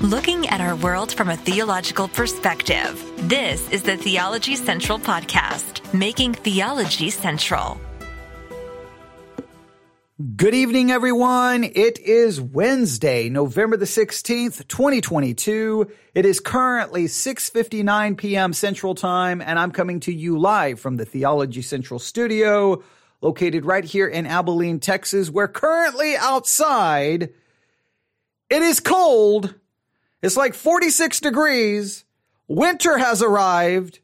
looking at our world from a theological perspective. This is the Theology Central Podcast, making theology central. Good evening, everyone. It is Wednesday, November the 16th, 2022. It is currently 6.59 p.m. Central Time, and I'm coming to you live from the Theology Central studio, located right here in Abilene, Texas, where currently outside it is cold it's like 46 degrees. Winter has arrived.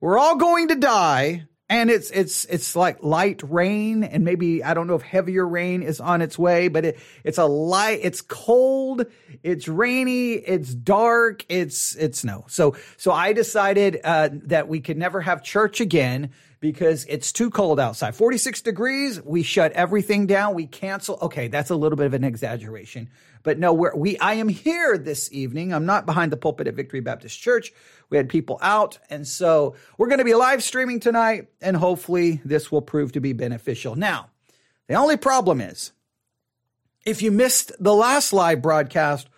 We're all going to die. And it's, it's, it's like light rain and maybe, I don't know if heavier rain is on its way, but it, it's a light, it's cold, it's rainy, it's dark, it's, it's snow. So, so I decided, uh, that we could never have church again because it's too cold outside. 46 degrees, we shut everything down, we cancel. Okay, that's a little bit of an exaggeration. But no, we're, we I am here this evening. I'm not behind the pulpit at Victory Baptist Church. We had people out, and so we're going to be live streaming tonight, and hopefully this will prove to be beneficial. Now, the only problem is if you missed the last live broadcast,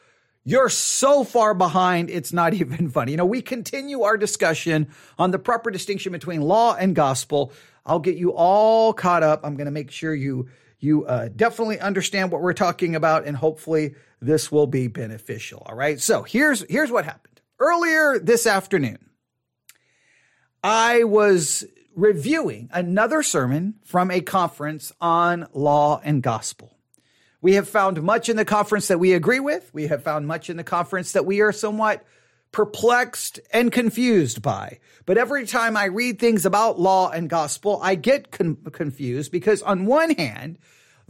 you're so far behind, it's not even funny. You know, we continue our discussion on the proper distinction between law and gospel. I'll get you all caught up. I'm going to make sure you you uh, definitely understand what we're talking about, and hopefully this will be beneficial. All right. So here's here's what happened earlier this afternoon. I was reviewing another sermon from a conference on law and gospel. We have found much in the conference that we agree with. We have found much in the conference that we are somewhat perplexed and confused by. But every time I read things about law and gospel, I get con- confused because on one hand,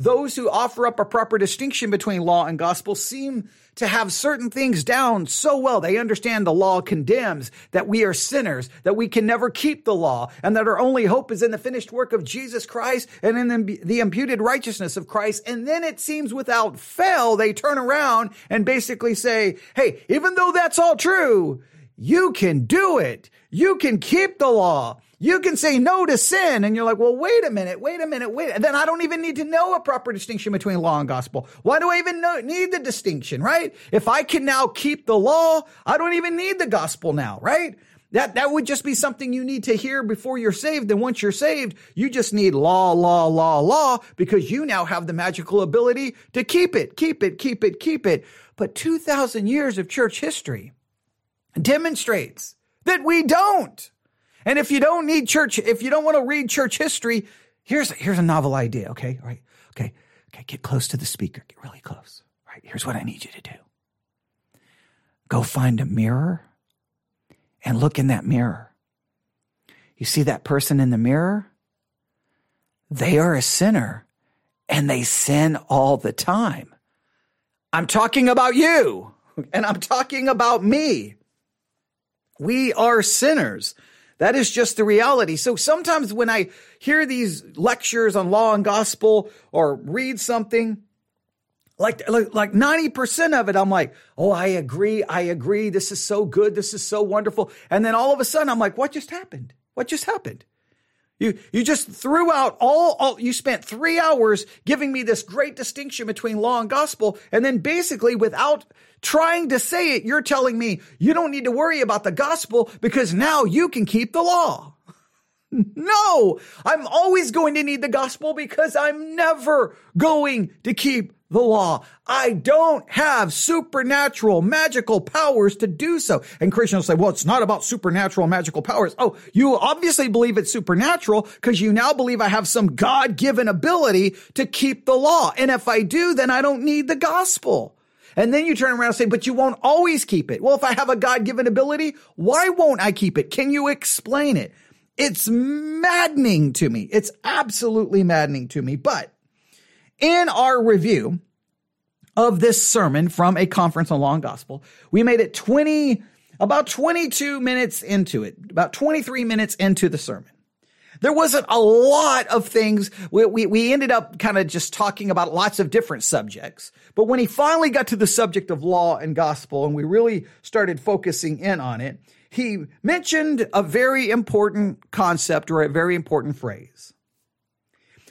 those who offer up a proper distinction between law and gospel seem to have certain things down so well. They understand the law condemns, that we are sinners, that we can never keep the law, and that our only hope is in the finished work of Jesus Christ and in the imputed righteousness of Christ. And then it seems without fail, they turn around and basically say, Hey, even though that's all true, you can do it. You can keep the law. You can say no to sin. And you're like, well, wait a minute, wait a minute, wait. And then I don't even need to know a proper distinction between law and gospel. Why do I even know, need the distinction, right? If I can now keep the law, I don't even need the gospel now, right? That, that would just be something you need to hear before you're saved. And once you're saved, you just need law, law, law, law, because you now have the magical ability to keep it, keep it, keep it, keep it. But 2,000 years of church history demonstrates that we don't. And if you don't need church, if you don't want to read church history, here's, here's a novel idea. Okay. All right. Okay. Okay. Get close to the speaker. Get really close. All right. Here's what I need you to do. Go find a mirror and look in that mirror. You see that person in the mirror? They are a sinner and they sin all the time. I'm talking about you and I'm talking about me. We are sinners. That is just the reality. So sometimes when I hear these lectures on law and gospel or read something, like, like, like 90% of it, I'm like, oh, I agree. I agree. This is so good. This is so wonderful. And then all of a sudden, I'm like, what just happened? What just happened? You, you just threw out all, all, you spent three hours giving me this great distinction between law and gospel. And then basically without trying to say it, you're telling me you don't need to worry about the gospel because now you can keep the law. no, I'm always going to need the gospel because I'm never going to keep the law. I don't have supernatural magical powers to do so. And Christians say, well, it's not about supernatural magical powers. Oh, you obviously believe it's supernatural because you now believe I have some God given ability to keep the law. And if I do, then I don't need the gospel. And then you turn around and say, but you won't always keep it. Well, if I have a God given ability, why won't I keep it? Can you explain it? It's maddening to me. It's absolutely maddening to me. But in our review of this sermon from a conference on law and gospel, we made it 20, about 22 minutes into it, about 23 minutes into the sermon. There wasn't a lot of things. We, we, we ended up kind of just talking about lots of different subjects. But when he finally got to the subject of law and gospel and we really started focusing in on it, he mentioned a very important concept or a very important phrase.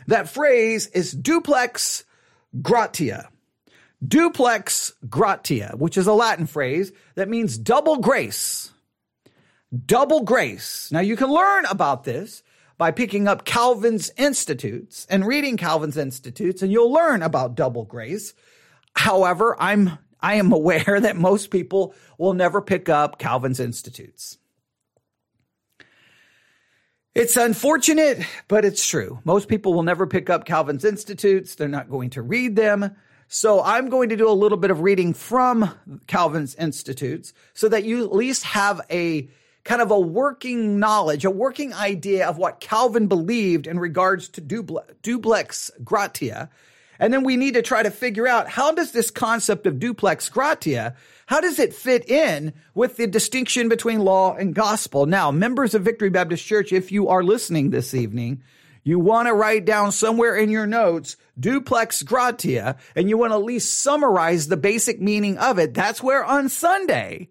That phrase is duplex gratia. duplex gratia, which is a Latin phrase that means double grace. Double grace. Now you can learn about this by picking up Calvin's Institutes and reading Calvin's Institutes, and you'll learn about double grace. However, I'm I am aware that most people will never pick up Calvin's Institutes. It's unfortunate, but it's true. Most people will never pick up Calvin's Institutes. They're not going to read them. So I'm going to do a little bit of reading from Calvin's Institutes so that you at least have a kind of a working knowledge, a working idea of what Calvin believed in regards to duplex gratia. And then we need to try to figure out how does this concept of duplex gratia how does it fit in with the distinction between law and gospel? Now, members of Victory Baptist Church, if you are listening this evening, you want to write down somewhere in your notes duplex gratia, and you want to at least summarize the basic meaning of it. That's where on Sunday,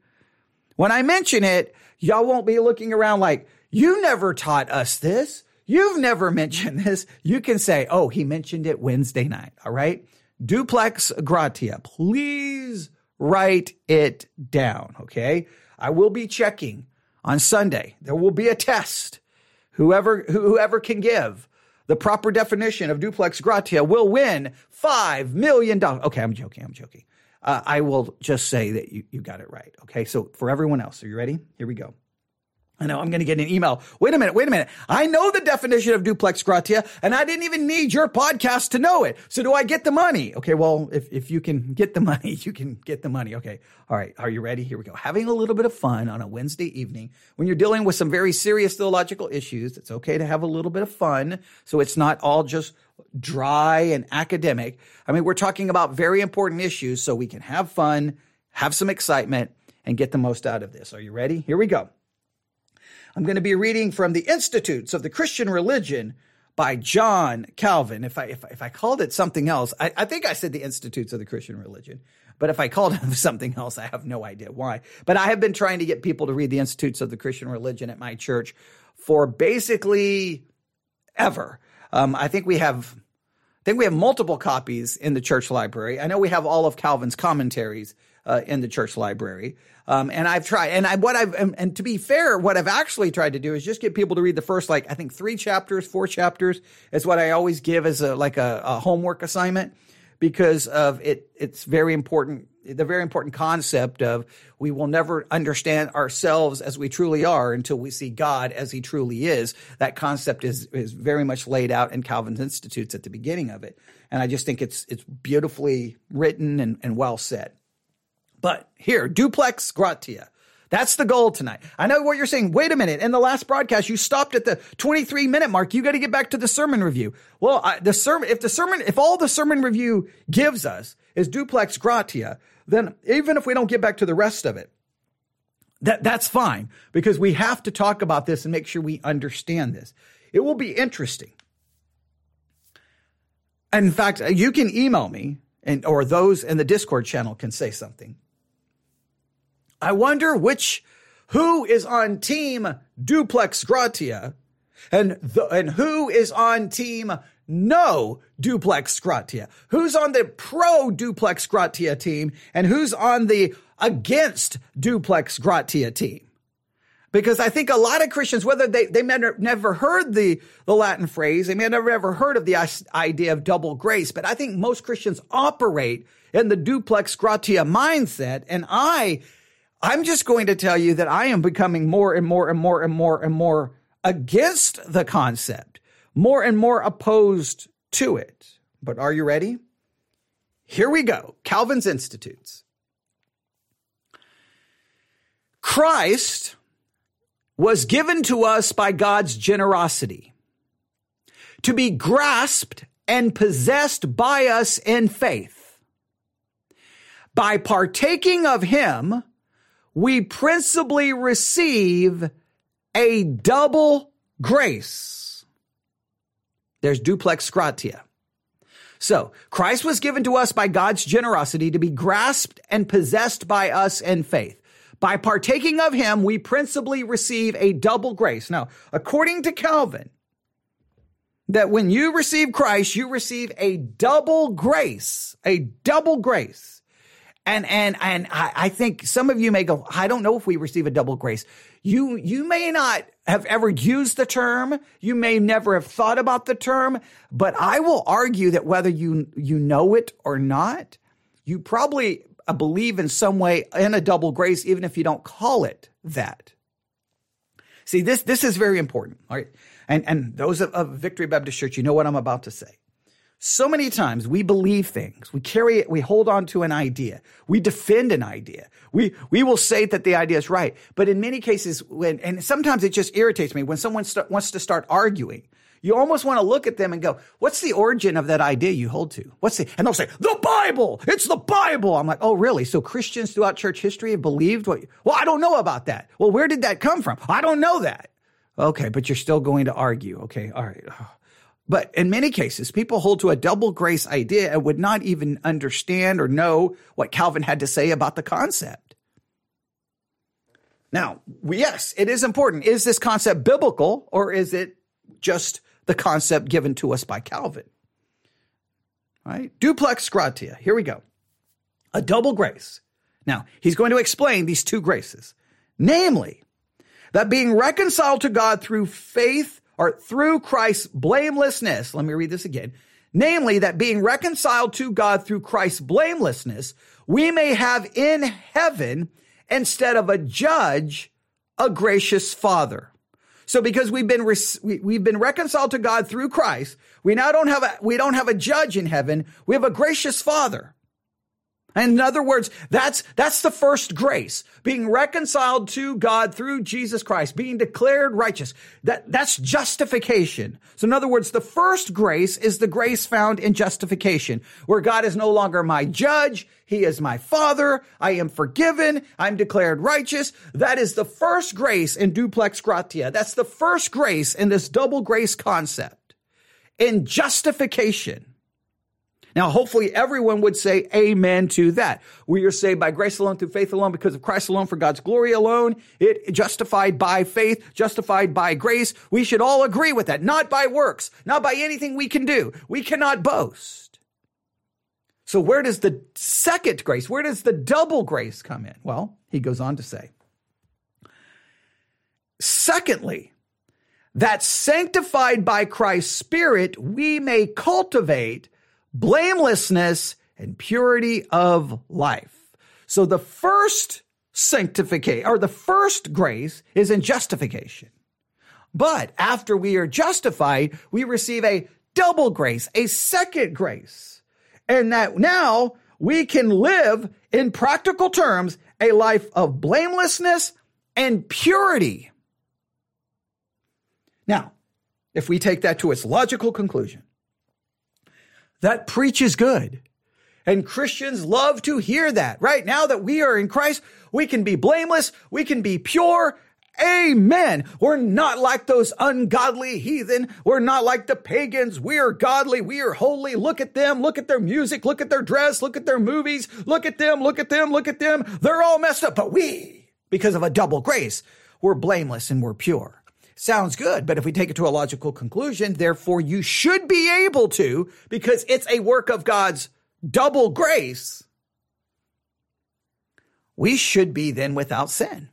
when I mention it, y'all won't be looking around like, you never taught us this. You've never mentioned this. You can say, oh, he mentioned it Wednesday night. All right. Duplex gratia. Please write it down. Okay. I will be checking on Sunday. There will be a test. Whoever, whoever can give the proper definition of duplex gratia will win $5 million. Okay. I'm joking. I'm joking. Uh, I will just say that you, you got it right. Okay. So for everyone else, are you ready? Here we go. I know I'm going to get an email. Wait a minute. Wait a minute. I know the definition of duplex gratia and I didn't even need your podcast to know it. So do I get the money? Okay. Well, if, if you can get the money, you can get the money. Okay. All right. Are you ready? Here we go. Having a little bit of fun on a Wednesday evening when you're dealing with some very serious theological issues. It's okay to have a little bit of fun. So it's not all just dry and academic. I mean, we're talking about very important issues so we can have fun, have some excitement and get the most out of this. Are you ready? Here we go. I'm going to be reading from the Institutes of the Christian Religion by John Calvin. If I if, if I called it something else, I, I think I said the Institutes of the Christian Religion. But if I called it something else, I have no idea why. But I have been trying to get people to read the Institutes of the Christian Religion at my church for basically ever. Um, I think we have I think we have multiple copies in the church library. I know we have all of Calvin's commentaries uh, in the church library. Um, and I've tried, and I, what I've, and, and, to be fair, what I've actually tried to do is just get people to read the first, like, I think three chapters, four chapters is what I always give as a, like a, a homework assignment because of it. It's very important. The very important concept of we will never understand ourselves as we truly are until we see God as he truly is. That concept is, is very much laid out in Calvin's Institutes at the beginning of it. And I just think it's, it's beautifully written and, and well said. But here, duplex gratia. That's the goal tonight. I know what you're saying. Wait a minute. In the last broadcast, you stopped at the 23 minute mark. You got to get back to the sermon review. Well, I, the sermon, if the sermon, if all the sermon review gives us is duplex gratia, then even if we don't get back to the rest of it, that, that's fine because we have to talk about this and make sure we understand this. It will be interesting. In fact, you can email me and, or those in the Discord channel can say something I wonder which, who is on team duplex gratia and the, and who is on team no duplex gratia? Who's on the pro duplex gratia team and who's on the against duplex gratia team? Because I think a lot of Christians, whether they, they may have never heard the, the Latin phrase, they may have never ever heard of the idea of double grace, but I think most Christians operate in the duplex gratia mindset. And I I'm just going to tell you that I am becoming more and more and more and more and more against the concept, more and more opposed to it. But are you ready? Here we go Calvin's Institutes. Christ was given to us by God's generosity to be grasped and possessed by us in faith. By partaking of him, we principally receive a double grace. There's duplex gratia. So Christ was given to us by God's generosity to be grasped and possessed by us in faith. By partaking of him, we principally receive a double grace. Now, according to Calvin, that when you receive Christ, you receive a double grace, a double grace. And, and, and I, I think some of you may go, I don't know if we receive a double grace. You, you may not have ever used the term. You may never have thought about the term, but I will argue that whether you, you know it or not, you probably uh, believe in some way in a double grace, even if you don't call it that. See, this, this is very important. All right. And, and those of, of Victory Baptist Church, you know what I'm about to say. So many times we believe things. We carry it. We hold on to an idea. We defend an idea. We, we will say that the idea is right. But in many cases, when, and sometimes it just irritates me when someone wants to start arguing. You almost want to look at them and go, what's the origin of that idea you hold to? What's the, and they'll say, the Bible. It's the Bible. I'm like, oh, really? So Christians throughout church history have believed what, well, I don't know about that. Well, where did that come from? I don't know that. Okay. But you're still going to argue. Okay. All right. But in many cases, people hold to a double grace idea and would not even understand or know what Calvin had to say about the concept. Now, yes, it is important. Is this concept biblical or is it just the concept given to us by Calvin? Right? Duplex gratia. Here we go. A double grace. Now, he's going to explain these two graces. Namely, that being reconciled to God through faith or through Christ's blamelessness. Let me read this again. Namely, that being reconciled to God through Christ's blamelessness, we may have in heaven, instead of a judge, a gracious father. So because we've been, we, have been reconciled to God through Christ, we now don't have a, we don't have a judge in heaven. We have a gracious father. In other words, that's, that's the first grace, being reconciled to God through Jesus Christ, being declared righteous. That, that's justification. So in other words, the first grace is the grace found in justification, where God is no longer my judge. He is my father. I am forgiven. I'm declared righteous. That is the first grace in duplex gratia. That's the first grace in this double grace concept. In justification. Now, hopefully everyone would say amen to that. We are saved by grace alone, through faith alone, because of Christ alone, for God's glory alone. It justified by faith, justified by grace. We should all agree with that, not by works, not by anything we can do. We cannot boast. So where does the second grace, where does the double grace come in? Well, he goes on to say, secondly, that sanctified by Christ's Spirit, we may cultivate blamelessness, and purity of life. So the first sanctification or the first grace is in justification. But after we are justified, we receive a double grace, a second grace. And that now we can live in practical terms a life of blamelessness and purity. Now, if we take that to its logical conclusion, that preaches good. And Christians love to hear that. Right now that we are in Christ, we can be blameless, we can be pure. Amen. We're not like those ungodly heathen. We're not like the pagans. We are godly. We are holy. Look at them. Look at their music. Look at their dress. Look at their movies. Look at them. Look at them. Look at them. They're all messed up. But we, because of a double grace, we're blameless and we're pure. Sounds good, but if we take it to a logical conclusion, therefore you should be able to, because it's a work of God's double grace, we should be then without sin.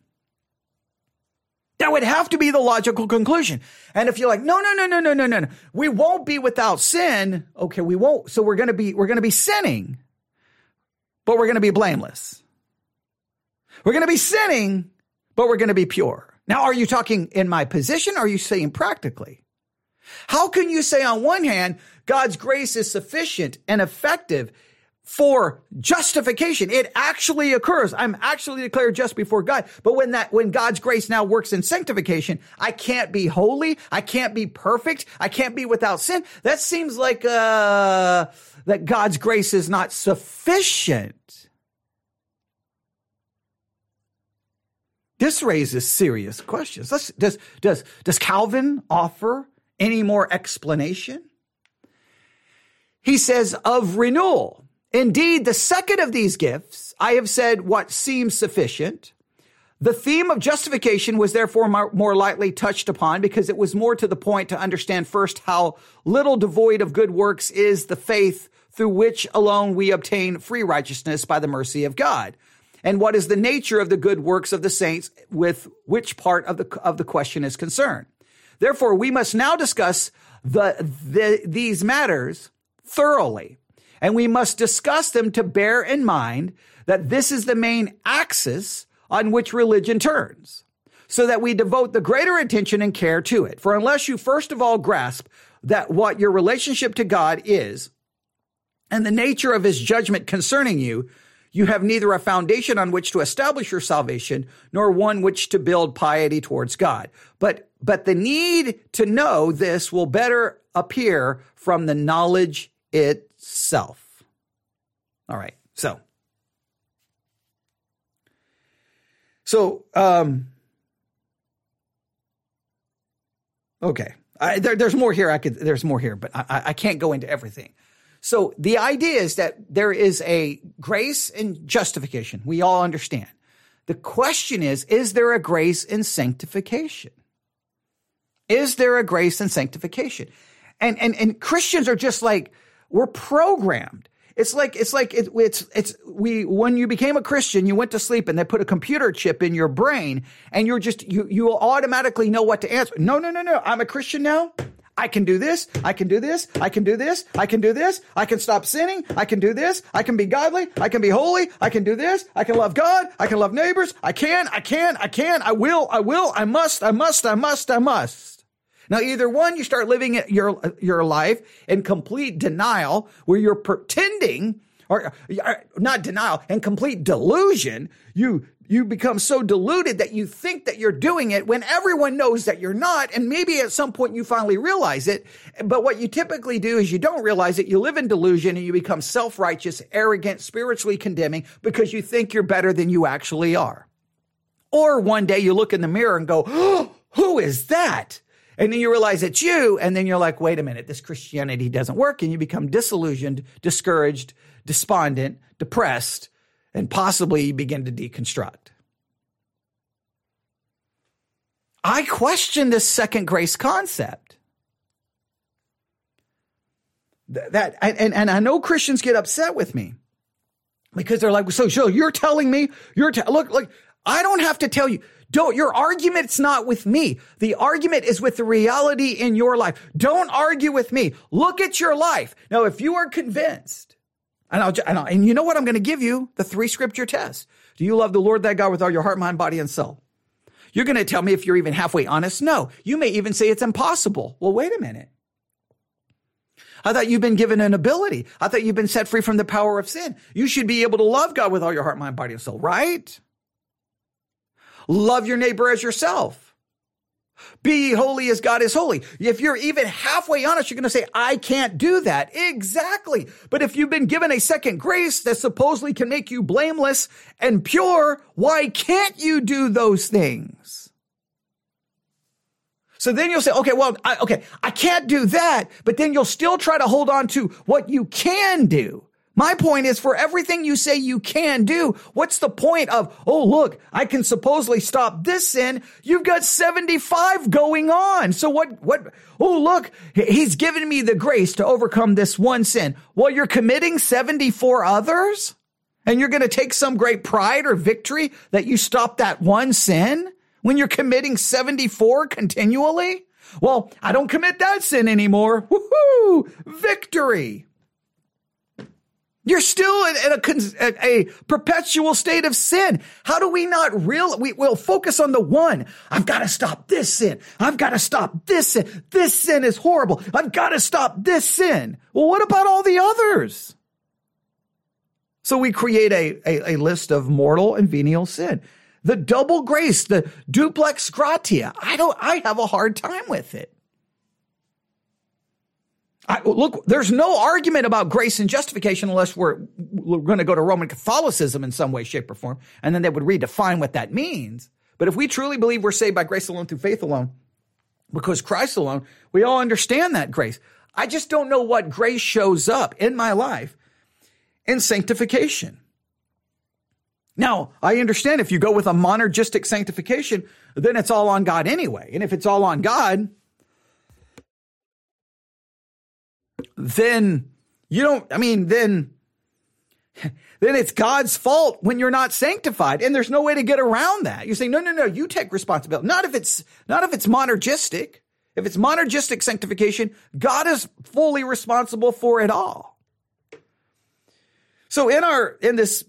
That would have to be the logical conclusion. And if you're like, no, no, no, no, no, no, no, no, we won't be without sin. Okay, we won't. So we're going to be, we're going to be sinning, but we're going to be blameless. We're going to be sinning, but we're going to be pure. Now, are you talking in my position are you saying practically? How can you say on one hand, God's grace is sufficient and effective for justification? It actually occurs. I'm actually declared just before God. But when that, when God's grace now works in sanctification, I can't be holy. I can't be perfect. I can't be without sin. That seems like, uh, that God's grace is not sufficient. This raises serious questions. Does, does, does Calvin offer any more explanation? He says, of renewal. Indeed, the second of these gifts, I have said what seems sufficient. The theme of justification was therefore more lightly touched upon because it was more to the point to understand first how little devoid of good works is the faith through which alone we obtain free righteousness by the mercy of God. And what is the nature of the good works of the saints with which part of the, of the question is concerned. Therefore, we must now discuss the, the, these matters thoroughly. And we must discuss them to bear in mind that this is the main axis on which religion turns, so that we devote the greater attention and care to it. For unless you first of all grasp that what your relationship to God is and the nature of his judgment concerning you, you have neither a foundation on which to establish your salvation nor one which to build piety towards God. But, but the need to know this will better appear from the knowledge itself. All right. So So, um, okay, I, there, there's more here. I could, there's more here, but I, I can't go into everything. So the idea is that there is a grace and justification. We all understand. The question is, is there a grace in sanctification? Is there a grace in sanctification? And, and, and Christians are just like, we're programmed it's like it's like it, it's it's we when you became a Christian, you went to sleep and they put a computer chip in your brain, and you're just you you automatically know what to answer. No, no, no, no. I'm a Christian now. I can do this. I can do this. I can do this. I can do this. I can stop sinning. I can do this. I can be godly. I can be holy. I can do this. I can love God. I can love neighbors. I can. I can. I can. I will. I will. I must. I must. I must. I must. Now, either one, you start living your, your life in complete denial where you're pretending or, or not denial and complete delusion. You, you become so deluded that you think that you're doing it when everyone knows that you're not. And maybe at some point you finally realize it. But what you typically do is you don't realize it. You live in delusion and you become self-righteous, arrogant, spiritually condemning because you think you're better than you actually are. Or one day you look in the mirror and go, oh, who is that? And then you realize it's you. And then you're like, wait a minute, this Christianity doesn't work. And you become disillusioned, discouraged, despondent, depressed, and possibly begin to deconstruct. I question this second grace concept. That, and, and I know Christians get upset with me because they're like, so, Joe, you're telling me you're, te- look, look, I don't have to tell you. Don't, your argument's not with me. The argument is with the reality in your life. Don't argue with me. Look at your life. Now, if you are convinced, and I'll, and, I'll, and you know what I'm going to give you? The three scripture test. Do you love the Lord thy God with all your heart, mind, body, and soul? You're going to tell me if you're even halfway honest? No. You may even say it's impossible. Well, wait a minute. I thought you've been given an ability. I thought you've been set free from the power of sin. You should be able to love God with all your heart, mind, body, and soul, right? Love your neighbor as yourself. Be holy as God is holy. If you're even halfway honest, you're going to say, I can't do that. Exactly. But if you've been given a second grace that supposedly can make you blameless and pure, why can't you do those things? So then you'll say, okay, well, I, okay, I can't do that, but then you'll still try to hold on to what you can do. My point is for everything you say you can do, what's the point of, oh, look, I can supposedly stop this sin. You've got 75 going on. So what, what, oh, look, he's given me the grace to overcome this one sin. Well, you're committing 74 others and you're going to take some great pride or victory that you stopped that one sin when you're committing 74 continually. Well, I don't commit that sin anymore. Woohoo! Victory. You're still in, a, a, perpetual state of sin. How do we not real? We will focus on the one. I've got to stop this sin. I've got to stop this sin. This sin is horrible. I've got to stop this sin. Well, what about all the others? So we create a, a, a list of mortal and venial sin. The double grace, the duplex gratia. I don't, I have a hard time with it. I, look, there's no argument about grace and justification unless we're, we're going to go to Roman Catholicism in some way, shape, or form, and then they would redefine what that means. But if we truly believe we're saved by grace alone through faith alone, because Christ alone, we all understand that grace. I just don't know what grace shows up in my life in sanctification. Now, I understand if you go with a monergistic sanctification, then it's all on God anyway. And if it's all on God, then you don't, I mean, then, then it's God's fault when you're not sanctified. And there's no way to get around that. You say, no, no, no, you take responsibility. Not if it's, not if it's monergistic. If it's monergistic sanctification, God is fully responsible for it all. So in our, in this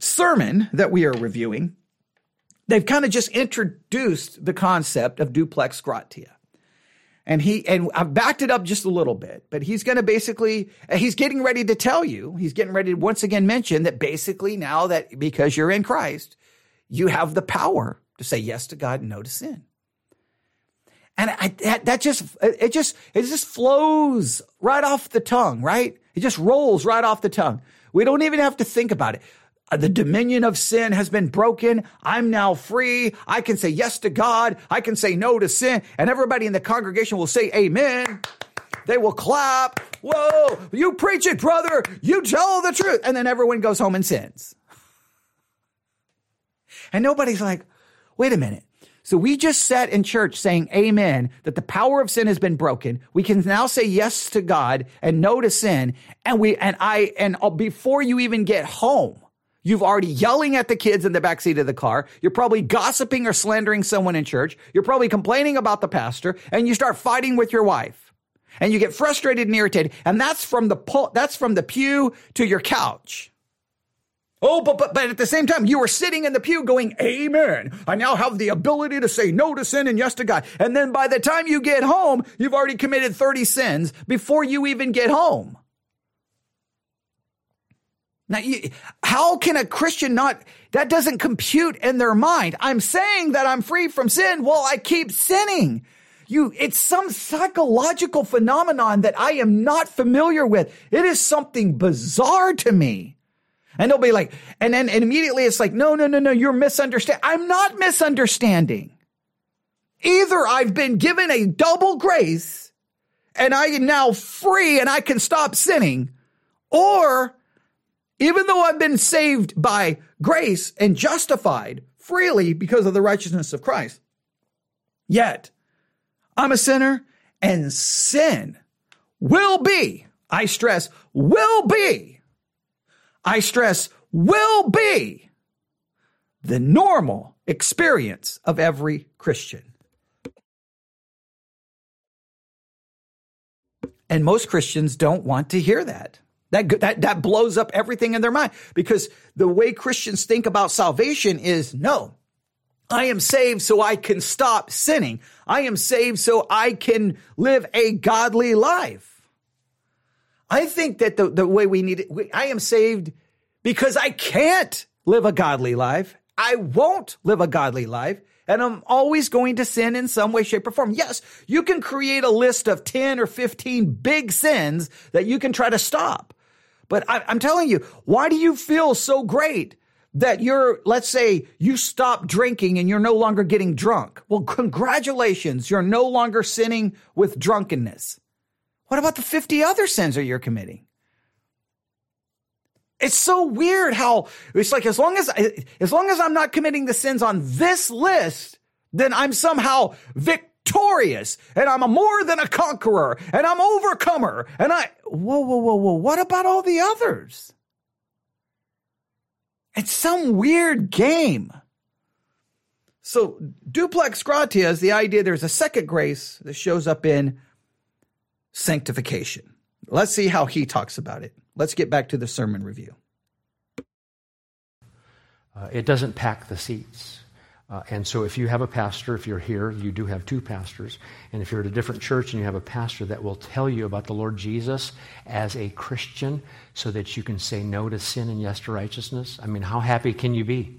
sermon that we are reviewing, they've kind of just introduced the concept of duplex gratia. And he, and I've backed it up just a little bit, but he's going to basically, he's getting ready to tell you, he's getting ready to once again mention that basically now that because you're in Christ, you have the power to say yes to God and no to sin. And I, that, that just, it just, it just flows right off the tongue, right? It just rolls right off the tongue. We don't even have to think about it. The dominion of sin has been broken. I'm now free. I can say yes to God. I can say no to sin. And everybody in the congregation will say amen. They will clap. Whoa, you preach it, brother. You tell the truth. And then everyone goes home and sins. And nobody's like, wait a minute. So we just sat in church saying amen, that the power of sin has been broken. We can now say yes to God and no to sin. And we, and I, and before you even get home, You've already yelling at the kids in the backseat of the car. You're probably gossiping or slandering someone in church. You're probably complaining about the pastor and you start fighting with your wife and you get frustrated and irritated. And that's from the, that's from the pew to your couch. Oh, but, but, but at the same time, you were sitting in the pew going, Amen. I now have the ability to say no to sin and yes to God. And then by the time you get home, you've already committed 30 sins before you even get home. Now, you, how can a Christian not, that doesn't compute in their mind. I'm saying that I'm free from sin while I keep sinning. You, it's some psychological phenomenon that I am not familiar with. It is something bizarre to me. And they'll be like, and then and immediately it's like, no, no, no, no, you're misunderstanding. I'm not misunderstanding. Either I've been given a double grace and I am now free and I can stop sinning, or even though I've been saved by grace and justified freely because of the righteousness of Christ, yet I'm a sinner and sin will be, I stress, will be, I stress, will be the normal experience of every Christian. And most Christians don't want to hear that. That, that, that blows up everything in their mind because the way Christians think about salvation is no, I am saved so I can stop sinning. I am saved so I can live a godly life. I think that the, the way we need it, we, I am saved because I can't live a godly life. I won't live a godly life. And I'm always going to sin in some way, shape, or form. Yes, you can create a list of 10 or 15 big sins that you can try to stop. But I, I'm telling you, why do you feel so great that you're, let's say you stop drinking and you're no longer getting drunk? Well, congratulations. You're no longer sinning with drunkenness. What about the 50 other sins that you're committing? It's so weird how it's like as long as as long as I'm not committing the sins on this list, then I'm somehow victorious victorious and I'm a more than a conqueror and I'm overcomer and I, whoa, whoa, whoa, whoa. What about all the others? It's some weird game. So duplex gratia is the idea there's a second grace that shows up in sanctification. Let's see how he talks about it. Let's get back to the sermon review. Uh, it doesn't pack the seats. Uh, and so, if you have a pastor, if you're here, you do have two pastors. And if you're at a different church and you have a pastor that will tell you about the Lord Jesus as a Christian so that you can say no to sin and yes to righteousness, I mean, how happy can you be?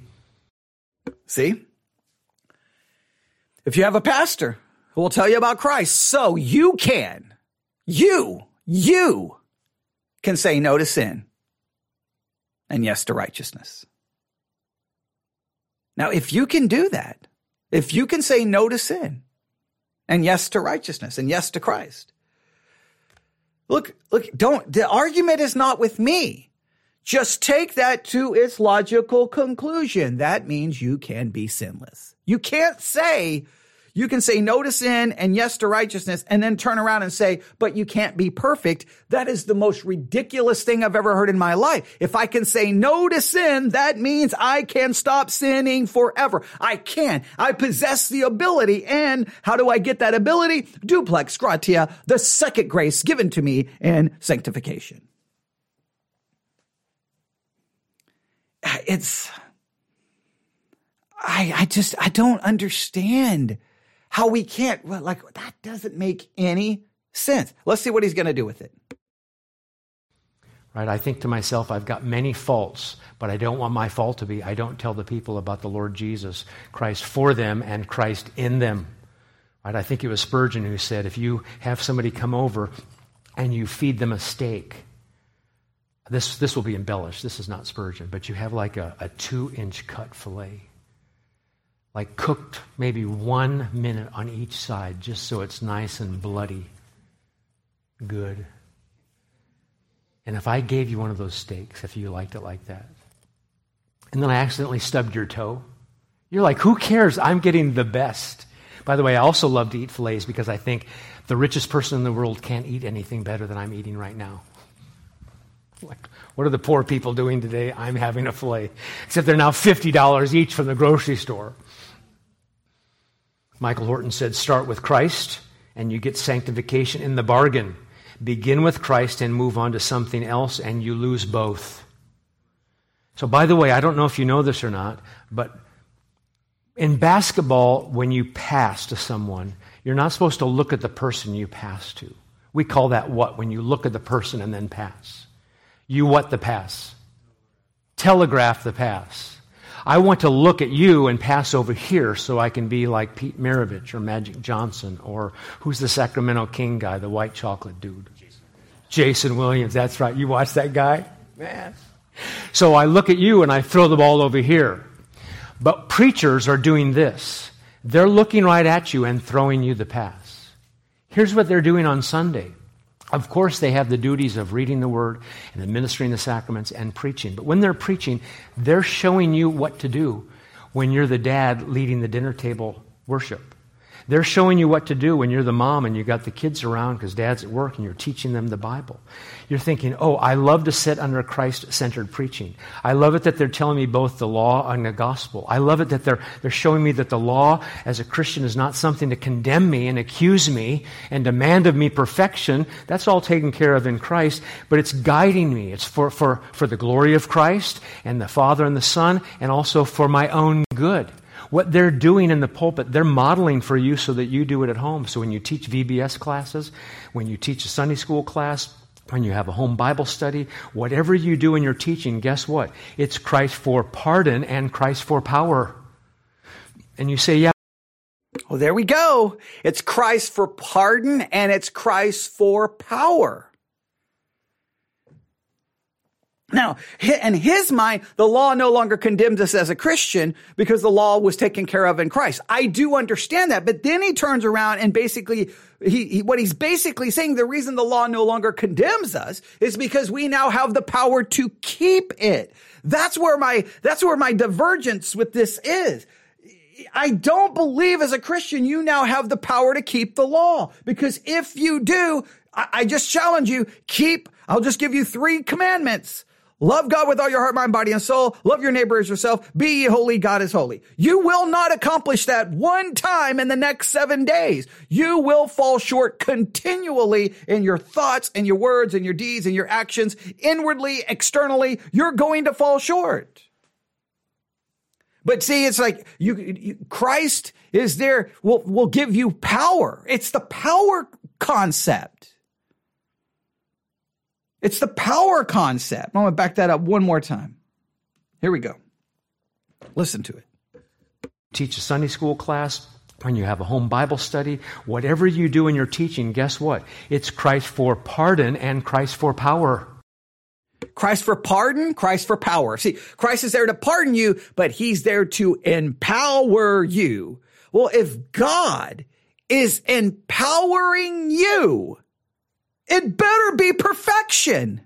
See? If you have a pastor who will tell you about Christ, so you can, you, you can say no to sin and yes to righteousness. Now, if you can do that, if you can say no to sin and yes to righteousness and yes to Christ, look, look, don't, the argument is not with me. Just take that to its logical conclusion. That means you can be sinless. You can't say, you can say no to sin and yes to righteousness and then turn around and say, but you can't be perfect. That is the most ridiculous thing I've ever heard in my life. If I can say no to sin, that means I can stop sinning forever. I can. I possess the ability. And how do I get that ability? Duplex gratia, the second grace given to me in sanctification. It's, I, I just, I don't understand how we can't, well, like, that doesn't make any sense. Let's see what he's going to do with it. Right? I think to myself, I've got many faults, but I don't want my fault to be I don't tell the people about the Lord Jesus Christ for them and Christ in them. Right? I think it was Spurgeon who said, if you have somebody come over and you feed them a steak, this, this will be embellished. This is not Spurgeon, but you have like a, a two inch cut filet like cooked maybe one minute on each side just so it's nice and bloody. Good. And if I gave you one of those steaks, if you liked it like that, and then I accidentally stubbed your toe, you're like, who cares? I'm getting the best. By the way, I also love to eat fillets because I think the richest person in the world can't eat anything better than I'm eating right now. Like, what are the poor people doing today? I'm having a fillet. Except they're now $50 each from the grocery store. Michael Horton said, start with Christ and you get sanctification in the bargain. Begin with Christ and move on to something else and you lose both. So, by the way, I don't know if you know this or not, but in basketball, when you pass to someone, you're not supposed to look at the person you pass to. We call that what? When you look at the person and then pass. You what the pass? Telegraph the pass. I want to look at you and pass over here so I can be like Pete Maravich or Magic Johnson or who's the Sacramento King guy, the white chocolate dude? Jason, Jason Williams. That's right. You watch that guy? Man. So I look at you and I throw the ball over here. But preachers are doing this. They're looking right at you and throwing you the pass. Here's what they're doing on Sunday. Of course, they have the duties of reading the word and administering the sacraments and preaching. But when they're preaching, they're showing you what to do when you're the dad leading the dinner table worship. They're showing you what to do when you're the mom and you've got the kids around because dad's at work and you're teaching them the Bible. You're thinking, oh, I love to sit under Christ centered preaching. I love it that they're telling me both the law and the gospel. I love it that they're, they're showing me that the law as a Christian is not something to condemn me and accuse me and demand of me perfection. That's all taken care of in Christ, but it's guiding me. It's for, for, for the glory of Christ and the Father and the Son and also for my own good. What they're doing in the pulpit, they're modeling for you so that you do it at home. So when you teach VBS classes, when you teach a Sunday school class, when you have a home Bible study, whatever you do in your teaching, guess what? It's Christ for pardon and Christ for power. And you say, yeah. Well, there we go. It's Christ for pardon and it's Christ for power. Now, in his mind, the law no longer condemns us as a Christian because the law was taken care of in Christ. I do understand that, but then he turns around and basically, he, he, what he's basically saying, the reason the law no longer condemns us is because we now have the power to keep it. That's where my, that's where my divergence with this is. I don't believe as a Christian you now have the power to keep the law because if you do, I, I just challenge you, keep, I'll just give you three commandments. Love God with all your heart, mind, body, and soul. Love your neighbor as yourself. Be ye holy. God is holy. You will not accomplish that one time in the next seven days. You will fall short continually in your thoughts and your words and your deeds and your actions, inwardly, externally. You're going to fall short. But see, it's like you, you Christ is there, will, will give you power. It's the power concept. It's the power concept. I'm going to back that up one more time. Here we go. Listen to it. Teach a Sunday school class, when you have a home Bible study, whatever you do in your teaching, guess what? It's Christ for pardon and Christ for power. Christ for pardon, Christ for power. See, Christ is there to pardon you, but he's there to empower you. Well, if God is empowering you, it better be perfection.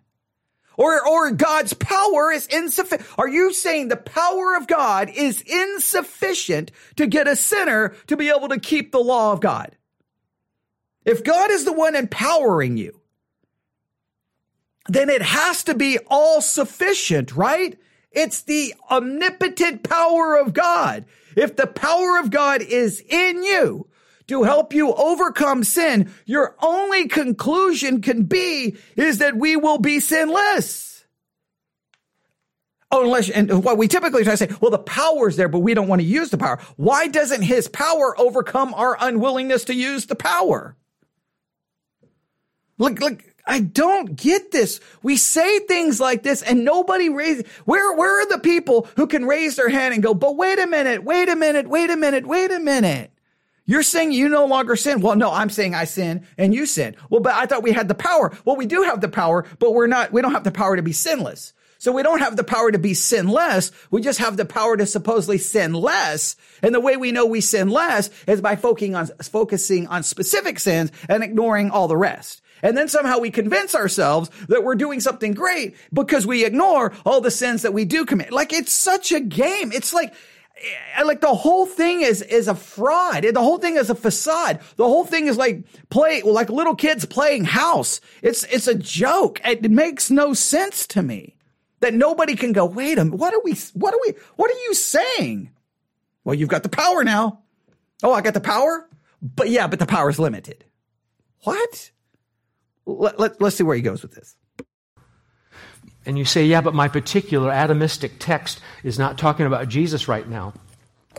Or, or God's power is insufficient. Are you saying the power of God is insufficient to get a sinner to be able to keep the law of God? If God is the one empowering you, then it has to be all sufficient, right? It's the omnipotent power of God. If the power of God is in you to help you overcome sin, your only conclusion can be is that we will be sinless. Oh, unless, and what we typically try to say, well, the power's there, but we don't want to use the power. Why doesn't his power overcome our unwillingness to use the power? Look, look, I don't get this. We say things like this and nobody raises, where, where are the people who can raise their hand and go, but wait a minute, wait a minute, wait a minute, wait a minute. You're saying you no longer sin. Well, no, I'm saying I sin and you sin. Well, but I thought we had the power. Well, we do have the power, but we're not, we don't have the power to be sinless. So we don't have the power to be sinless. We just have the power to supposedly sin less. And the way we know we sin less is by focusing on, focusing on specific sins and ignoring all the rest. And then somehow we convince ourselves that we're doing something great because we ignore all the sins that we do commit. Like it's such a game. It's like, like the whole thing is is a fraud. The whole thing is a facade. The whole thing is like play like little kids playing house. It's it's a joke. It makes no sense to me that nobody can go. Wait a minute. What are we? What are we? What are you saying? Well, you've got the power now. Oh, I got the power, but yeah, but the power is limited. What? let, let, let's see where he goes with this. And you say, yeah, but my particular atomistic text is not talking about Jesus right now.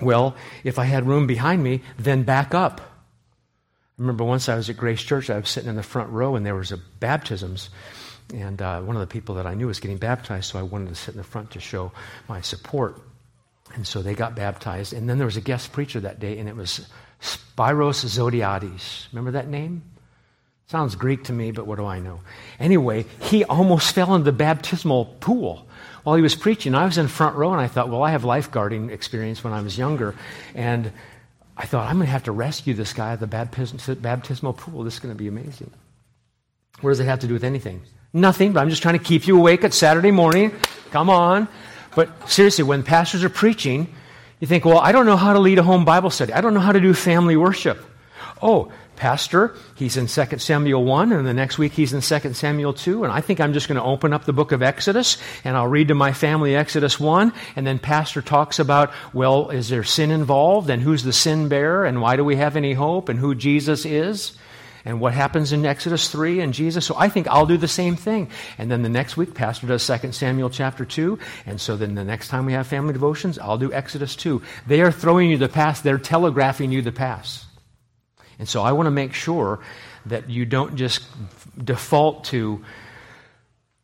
Well, if I had room behind me, then back up. I remember once I was at Grace Church, I was sitting in the front row and there was a baptisms. And uh, one of the people that I knew was getting baptized, so I wanted to sit in the front to show my support. And so they got baptized. And then there was a guest preacher that day, and it was Spiros Zodhiates. Remember that name? Sounds Greek to me, but what do I know? Anyway, he almost fell into the baptismal pool while he was preaching. I was in front row and I thought, well, I have lifeguarding experience when I was younger. And I thought, I'm going to have to rescue this guy at the baptismal pool. This is going to be amazing. What does it have to do with anything? Nothing, but I'm just trying to keep you awake at Saturday morning. Come on. But seriously, when pastors are preaching, you think, well, I don't know how to lead a home Bible study. I don't know how to do family worship. Oh, pastor. He's in 2 Samuel 1, and the next week he's in 2 Samuel 2. And I think I'm just going to open up the book of Exodus, and I'll read to my family Exodus 1. And then pastor talks about, well, is there sin involved? And who's the sin bearer? And why do we have any hope? And who Jesus is? And what happens in Exodus 3 and Jesus? So I think I'll do the same thing. And then the next week, pastor does 2 Samuel chapter 2. And so then the next time we have family devotions, I'll do Exodus 2. They are throwing you the past. They're telegraphing you the past. And so I want to make sure that you don't just default to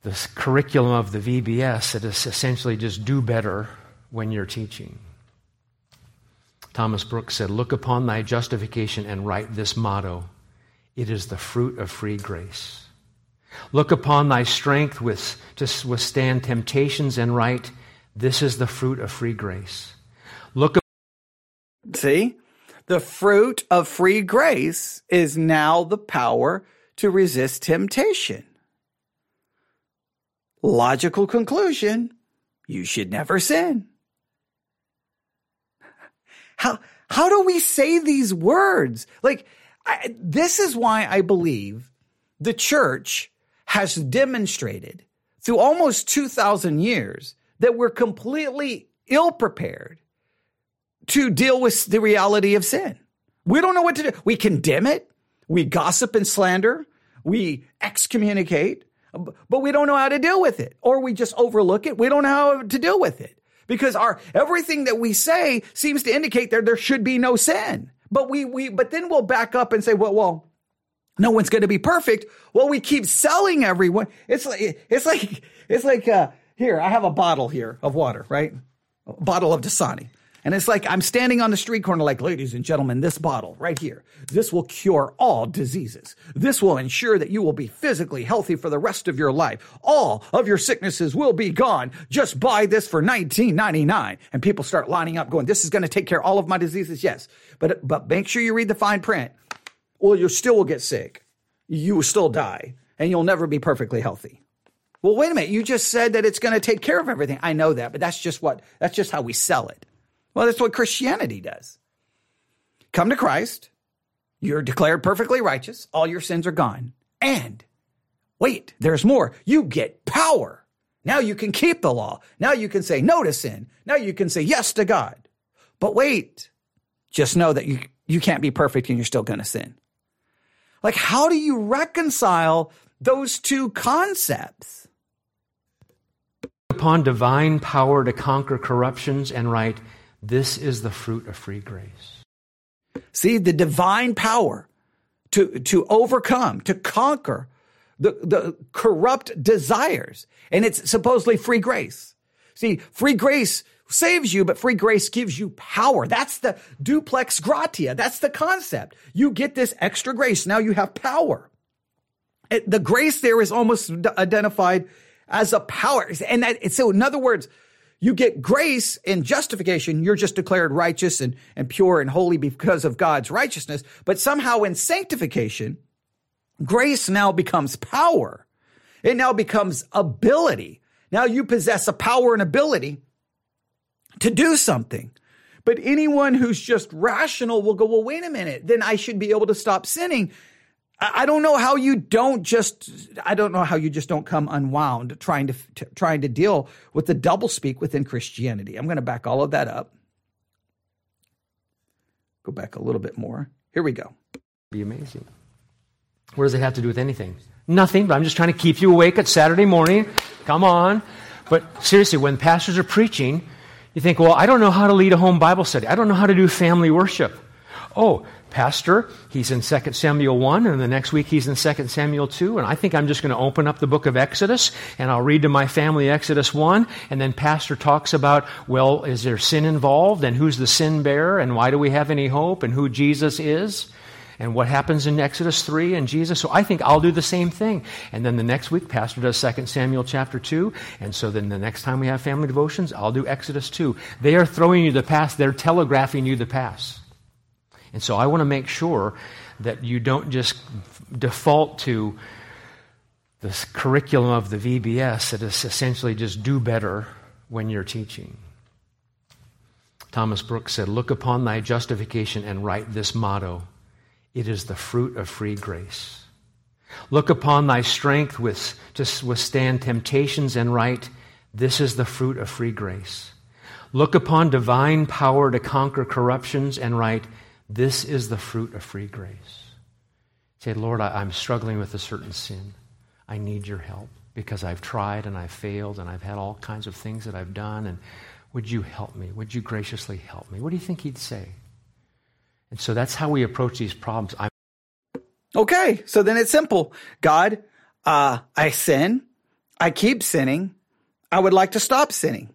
the curriculum of the VBS that is essentially just do better when you're teaching. Thomas Brooks said, Look upon thy justification and write this motto it is the fruit of free grace. Look upon thy strength with, to withstand temptations and write, This is the fruit of free grace. Look. See? The fruit of free grace is now the power to resist temptation. Logical conclusion you should never sin. How, how do we say these words? Like, I, this is why I believe the church has demonstrated through almost 2,000 years that we're completely ill prepared to deal with the reality of sin. We don't know what to do. We condemn it. We gossip and slander. We excommunicate, but we don't know how to deal with it. Or we just overlook it. We don't know how to deal with it because our everything that we say seems to indicate that there should be no sin. But we, we, but then we'll back up and say, well, well, no one's going to be perfect. Well, we keep selling everyone. It's like, it's like, it's like, uh, here, I have a bottle here of water, right? A bottle of Dasani. And it's like I'm standing on the street corner, like, ladies and gentlemen, this bottle right here, this will cure all diseases. This will ensure that you will be physically healthy for the rest of your life. All of your sicknesses will be gone. Just buy this for $19.99. And people start lining up going, this is going to take care of all of my diseases. Yes. But, but make sure you read the fine print Well, you still will get sick. You will still die and you'll never be perfectly healthy. Well, wait a minute. You just said that it's going to take care of everything. I know that, but that's just what, that's just how we sell it. Well, that's what Christianity does. Come to Christ. You're declared perfectly righteous. All your sins are gone. And wait, there's more. You get power. Now you can keep the law. Now you can say no to sin. Now you can say yes to God. But wait, just know that you, you can't be perfect and you're still going to sin. Like, how do you reconcile those two concepts? Upon divine power to conquer corruptions and right, this is the fruit of free grace. See, the divine power to, to overcome, to conquer the, the corrupt desires. And it's supposedly free grace. See, free grace saves you, but free grace gives you power. That's the duplex gratia. That's the concept. You get this extra grace. Now you have power. It, the grace there is almost identified as a power. And that, so in other words, you get grace in justification. You're just declared righteous and, and pure and holy because of God's righteousness. But somehow in sanctification, grace now becomes power. It now becomes ability. Now you possess a power and ability to do something. But anyone who's just rational will go, well, wait a minute, then I should be able to stop sinning. I don't know how you don't just, I don't know how you just don't come unwound trying to, to trying to deal with the doublespeak within Christianity. I'm going to back all of that up. Go back a little bit more. Here we go. Be amazing. What does it have to do with anything? Nothing, but I'm just trying to keep you awake at Saturday morning. Come on. But seriously, when pastors are preaching, you think, well, I don't know how to lead a home Bible study. I don't know how to do family worship. Oh, pastor, he's in 2 Samuel 1, and the next week he's in 2 Samuel 2, and I think I'm just going to open up the book of Exodus, and I'll read to my family Exodus 1, and then pastor talks about, well, is there sin involved, and who's the sin bearer, and why do we have any hope, and who Jesus is? and what happens in Exodus 3 and Jesus. So I think I'll do the same thing. And then the next week, Pastor does 2 Samuel chapter 2. And so then the next time we have family devotions, I'll do Exodus 2. They are throwing you the past, they're telegraphing you the past. And so I want to make sure that you don't just default to the curriculum of the VBS that is essentially just do better when you're teaching. Thomas Brooks said, Look upon thy justification and write this motto it is the fruit of free grace. Look upon thy strength with, to withstand temptations and right. This is the fruit of free grace. Look upon divine power to conquer corruptions and right. This is the fruit of free grace. Say, Lord, I, I'm struggling with a certain sin. I need your help because I've tried and I've failed and I've had all kinds of things that I've done. And would you help me? Would you graciously help me? What do you think he'd say? And so that's how we approach these problems. I'm- okay, so then it's simple. God, uh, I sin. I keep sinning. I would like to stop sinning.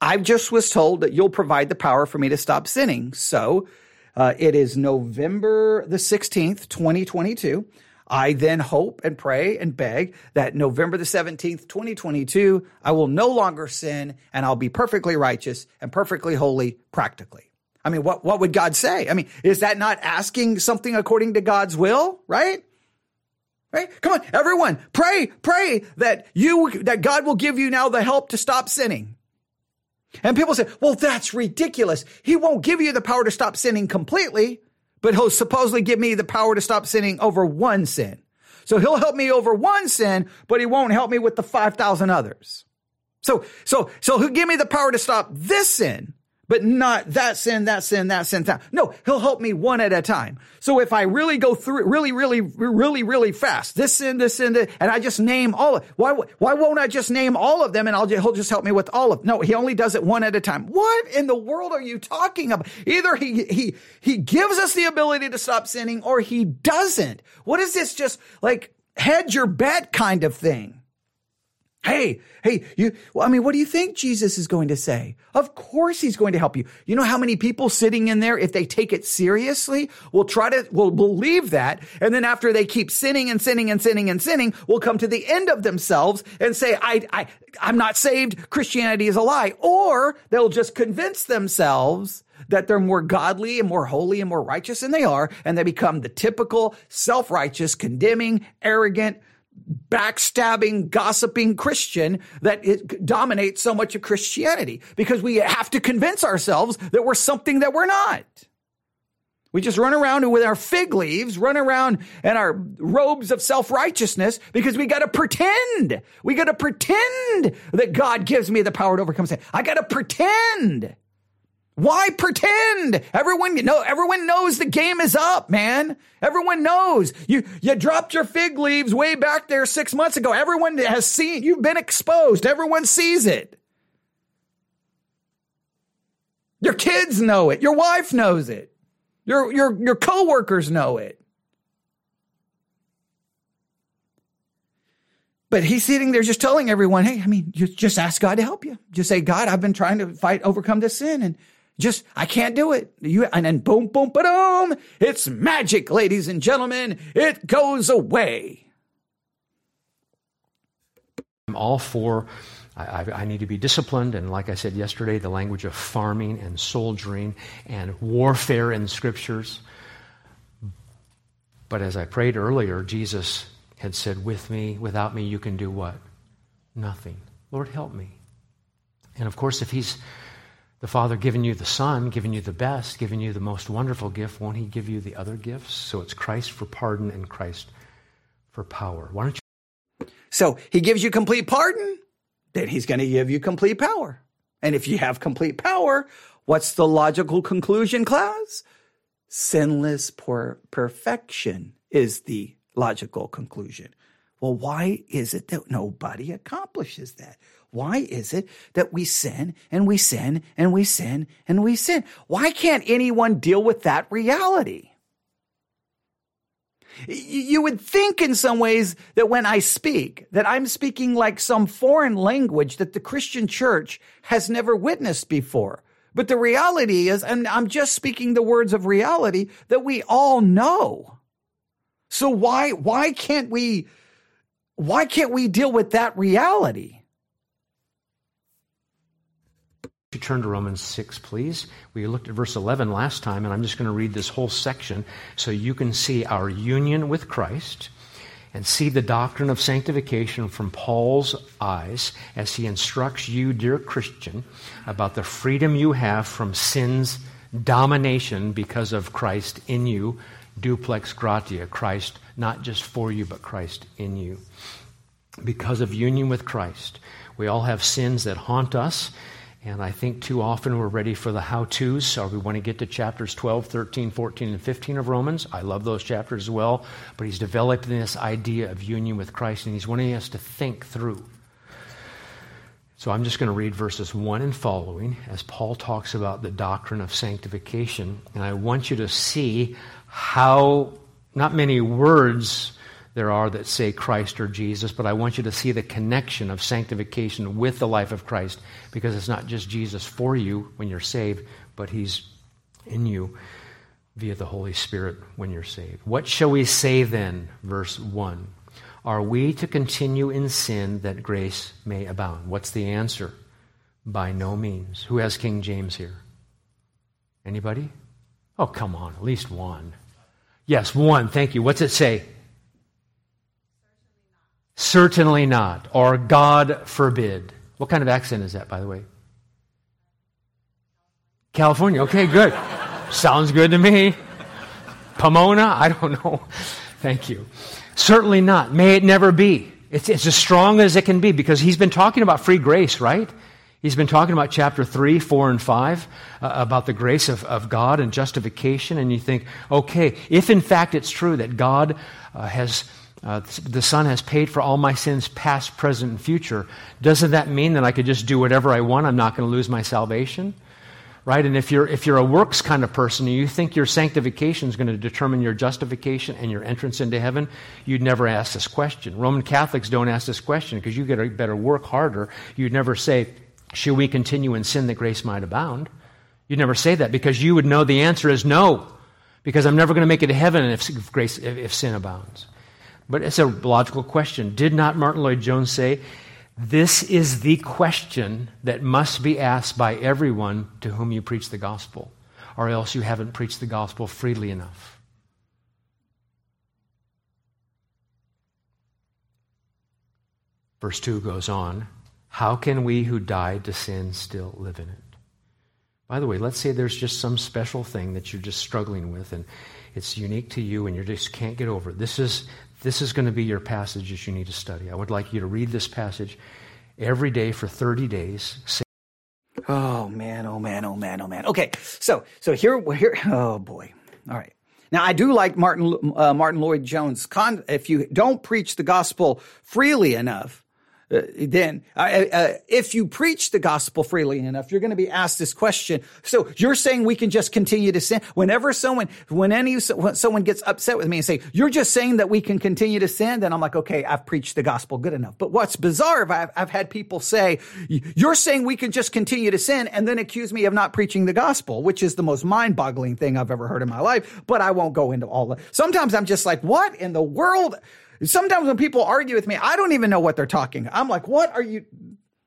I just was told that you'll provide the power for me to stop sinning. So uh, it is November the 16th, 2022. I then hope and pray and beg that November the 17th, 2022, I will no longer sin and I'll be perfectly righteous and perfectly holy practically. I mean, what, what would God say? I mean, is that not asking something according to God's will, right? Right? Come on, everyone, pray, pray that you, that God will give you now the help to stop sinning. And people say, well, that's ridiculous. He won't give you the power to stop sinning completely, but he'll supposedly give me the power to stop sinning over one sin. So he'll help me over one sin, but he won't help me with the 5,000 others. So, so, so he'll give me the power to stop this sin, but not that sin, that sin, that sin, that. No, he'll help me one at a time. So if I really go through really, really, really, really fast, this sin, this sin, this, and I just name all of, why, why won't I just name all of them and I'll, he'll just help me with all of, no, he only does it one at a time. What in the world are you talking about? Either he, he, he gives us the ability to stop sinning or he doesn't. What is this just like hedge your bet kind of thing? Hey, hey, you, well, I mean, what do you think Jesus is going to say? Of course he's going to help you. You know how many people sitting in there, if they take it seriously, will try to, will believe that. And then after they keep sinning and sinning and sinning and sinning, will come to the end of themselves and say, I, I, I'm not saved. Christianity is a lie. Or they'll just convince themselves that they're more godly and more holy and more righteous than they are. And they become the typical self-righteous, condemning, arrogant, backstabbing, gossiping Christian that it dominates so much of Christianity because we have to convince ourselves that we're something that we're not. We just run around with our fig leaves, run around in our robes of self-righteousness because we got to pretend. We got to pretend that God gives me the power to overcome sin. I got to pretend. Why pretend? Everyone know everyone knows the game is up, man. Everyone knows. You you dropped your fig leaves way back there 6 months ago. Everyone has seen you've been exposed. Everyone sees it. Your kids know it. Your wife knows it. Your, your, your coworkers know it. But he's sitting there just telling everyone, hey, I mean, just ask God to help you. Just say, God, I've been trying to fight, overcome this sin and just, I can't do it. You, and then boom, boom, boom. It's magic, ladies and gentlemen. It goes away. I'm all for I, I, need to be disciplined, and like I said yesterday, the language of farming and soldiering and warfare in scriptures. But as I prayed earlier, Jesus had said, With me, without me, you can do what? Nothing. Lord, help me. And of course, if He's the Father giving you the Son, giving you the best, giving you the most wonderful gift, won't He give you the other gifts? So it's Christ for pardon and Christ for power. Why don't you? So He gives you complete pardon then he's going to give you complete power. And if you have complete power, what's the logical conclusion, class? Sinless per- perfection is the logical conclusion. Well, why is it that nobody accomplishes that? Why is it that we sin and we sin and we sin and we sin? Why can't anyone deal with that reality? You would think in some ways that when I speak, that I'm speaking like some foreign language that the Christian church has never witnessed before. But the reality is, and I'm just speaking the words of reality that we all know. So why, why can't we, why can't we deal with that reality? You turn to Romans 6, please. We looked at verse 11 last time, and I'm just going to read this whole section so you can see our union with Christ and see the doctrine of sanctification from Paul's eyes as he instructs you, dear Christian, about the freedom you have from sin's domination because of Christ in you, duplex gratia, Christ not just for you, but Christ in you. Because of union with Christ, we all have sins that haunt us and I think too often we're ready for the how to's, or we want to get to chapters 12, 13, 14, and 15 of Romans. I love those chapters as well. But he's developing this idea of union with Christ, and he's wanting us to think through. So I'm just going to read verses 1 and following as Paul talks about the doctrine of sanctification. And I want you to see how, not many words there are that say Christ or Jesus, but I want you to see the connection of sanctification with the life of Christ because it's not just Jesus for you when you're saved, but He's in you via the Holy Spirit when you're saved. What shall we say then? Verse 1. Are we to continue in sin that grace may abound? What's the answer? By no means. Who has King James here? Anybody? Oh, come on, at least one. Yes, one. Thank you. What's it say? Certainly not, or God forbid. What kind of accent is that, by the way? California. Okay, good. Sounds good to me. Pomona? I don't know. Thank you. Certainly not. May it never be. It's, it's as strong as it can be because he's been talking about free grace, right? He's been talking about chapter 3, 4, and 5, uh, about the grace of, of God and justification. And you think, okay, if in fact it's true that God uh, has uh, the Son has paid for all my sins, past, present, and future. Doesn't that mean that I could just do whatever I want? I'm not going to lose my salvation? Right? And if you're, if you're a works kind of person and you think your sanctification is going to determine your justification and your entrance into heaven, you'd never ask this question. Roman Catholics don't ask this question because you get better work harder. You'd never say, Should we continue in sin that grace might abound? You'd never say that because you would know the answer is no, because I'm never going to make it to heaven if, grace, if, if sin abounds. But it's a logical question. Did not Martyn Lloyd-Jones say, This is the question that must be asked by everyone to whom you preach the gospel, or else you haven't preached the gospel freely enough? Verse 2 goes on How can we who died to sin still live in it? By the way, let's say there's just some special thing that you're just struggling with and it's unique to you and you just can't get over it. This is, this is going to be your passage that you need to study. I would like you to read this passage every day for 30 days. Oh man, oh man, oh man, oh man. Okay, so so here, here. Oh boy. All right. Now I do like Martin uh, Martyn Lloyd-Jones. Con- if you don't preach the gospel freely enough, then uh, uh, if you preach the gospel freely enough, you're going to be asked this question. So you're saying we can just continue to sin? Whenever someone, when any when someone gets upset with me and say, "You're just saying that we can continue to sin," then I'm like, "Okay, I've preached the gospel good enough." But what's bizarre, I've, I've had people say, "You're saying we can just continue to sin," and then accuse me of not preaching the gospel, which is the most mind-boggling thing I've ever heard in my life. But I won't go into all that. Sometimes I'm just like, "What in the world?" Sometimes when people argue with me, I don't even know what they're talking. I'm like, what are you?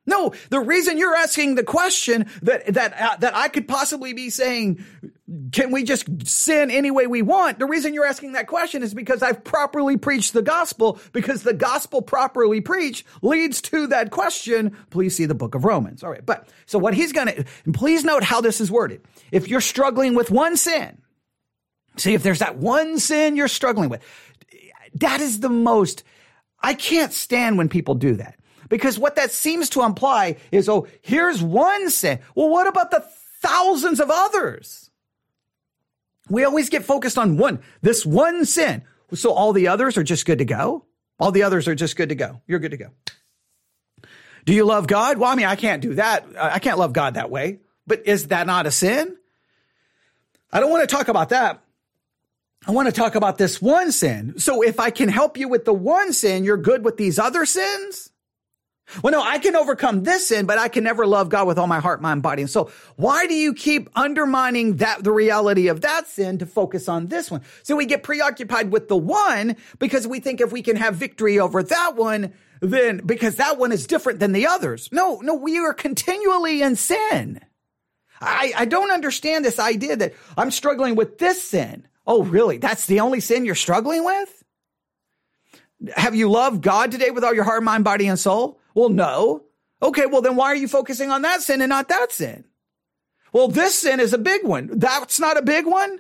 No, the reason you're asking the question that that uh, that I could possibly be saying, can we just sin any way we want? The reason you're asking that question is because I've properly preached the gospel. Because the gospel properly preached leads to that question. Please see the book of Romans. All right, but so what he's gonna, please note how this is worded. If you're struggling with one sin, see if there's that one sin you're struggling with. That is the most, I can't stand when people do that. Because what that seems to imply is, oh, here's one sin. Well, what about the thousands of others? We always get focused on one, this one sin. So all the others are just good to go? All the others are just good to go. You're good to go. Do you love God? Well, I mean, I can't do that. I can't love God that way. But is that not a sin? I don't want to talk about that. I want to talk about this one sin. So if I can help you with the one sin, you're good with these other sins? Well, no, I can overcome this sin, but I can never love God with all my heart, mind, body, and soul. Why do you keep undermining that, the reality of that sin to focus on this one? So we get preoccupied with the one because we think if we can have victory over that one, then because that one is different than the others. No, no, we are continually in sin. I, I don't understand this idea that I'm struggling with this sin. Oh, really? That's the only sin you're struggling with? Have you loved God today with all your heart, mind, body, and soul? Well, no. Okay, well, then why are you focusing on that sin and not that sin? Well, this sin is a big one. That's not a big one.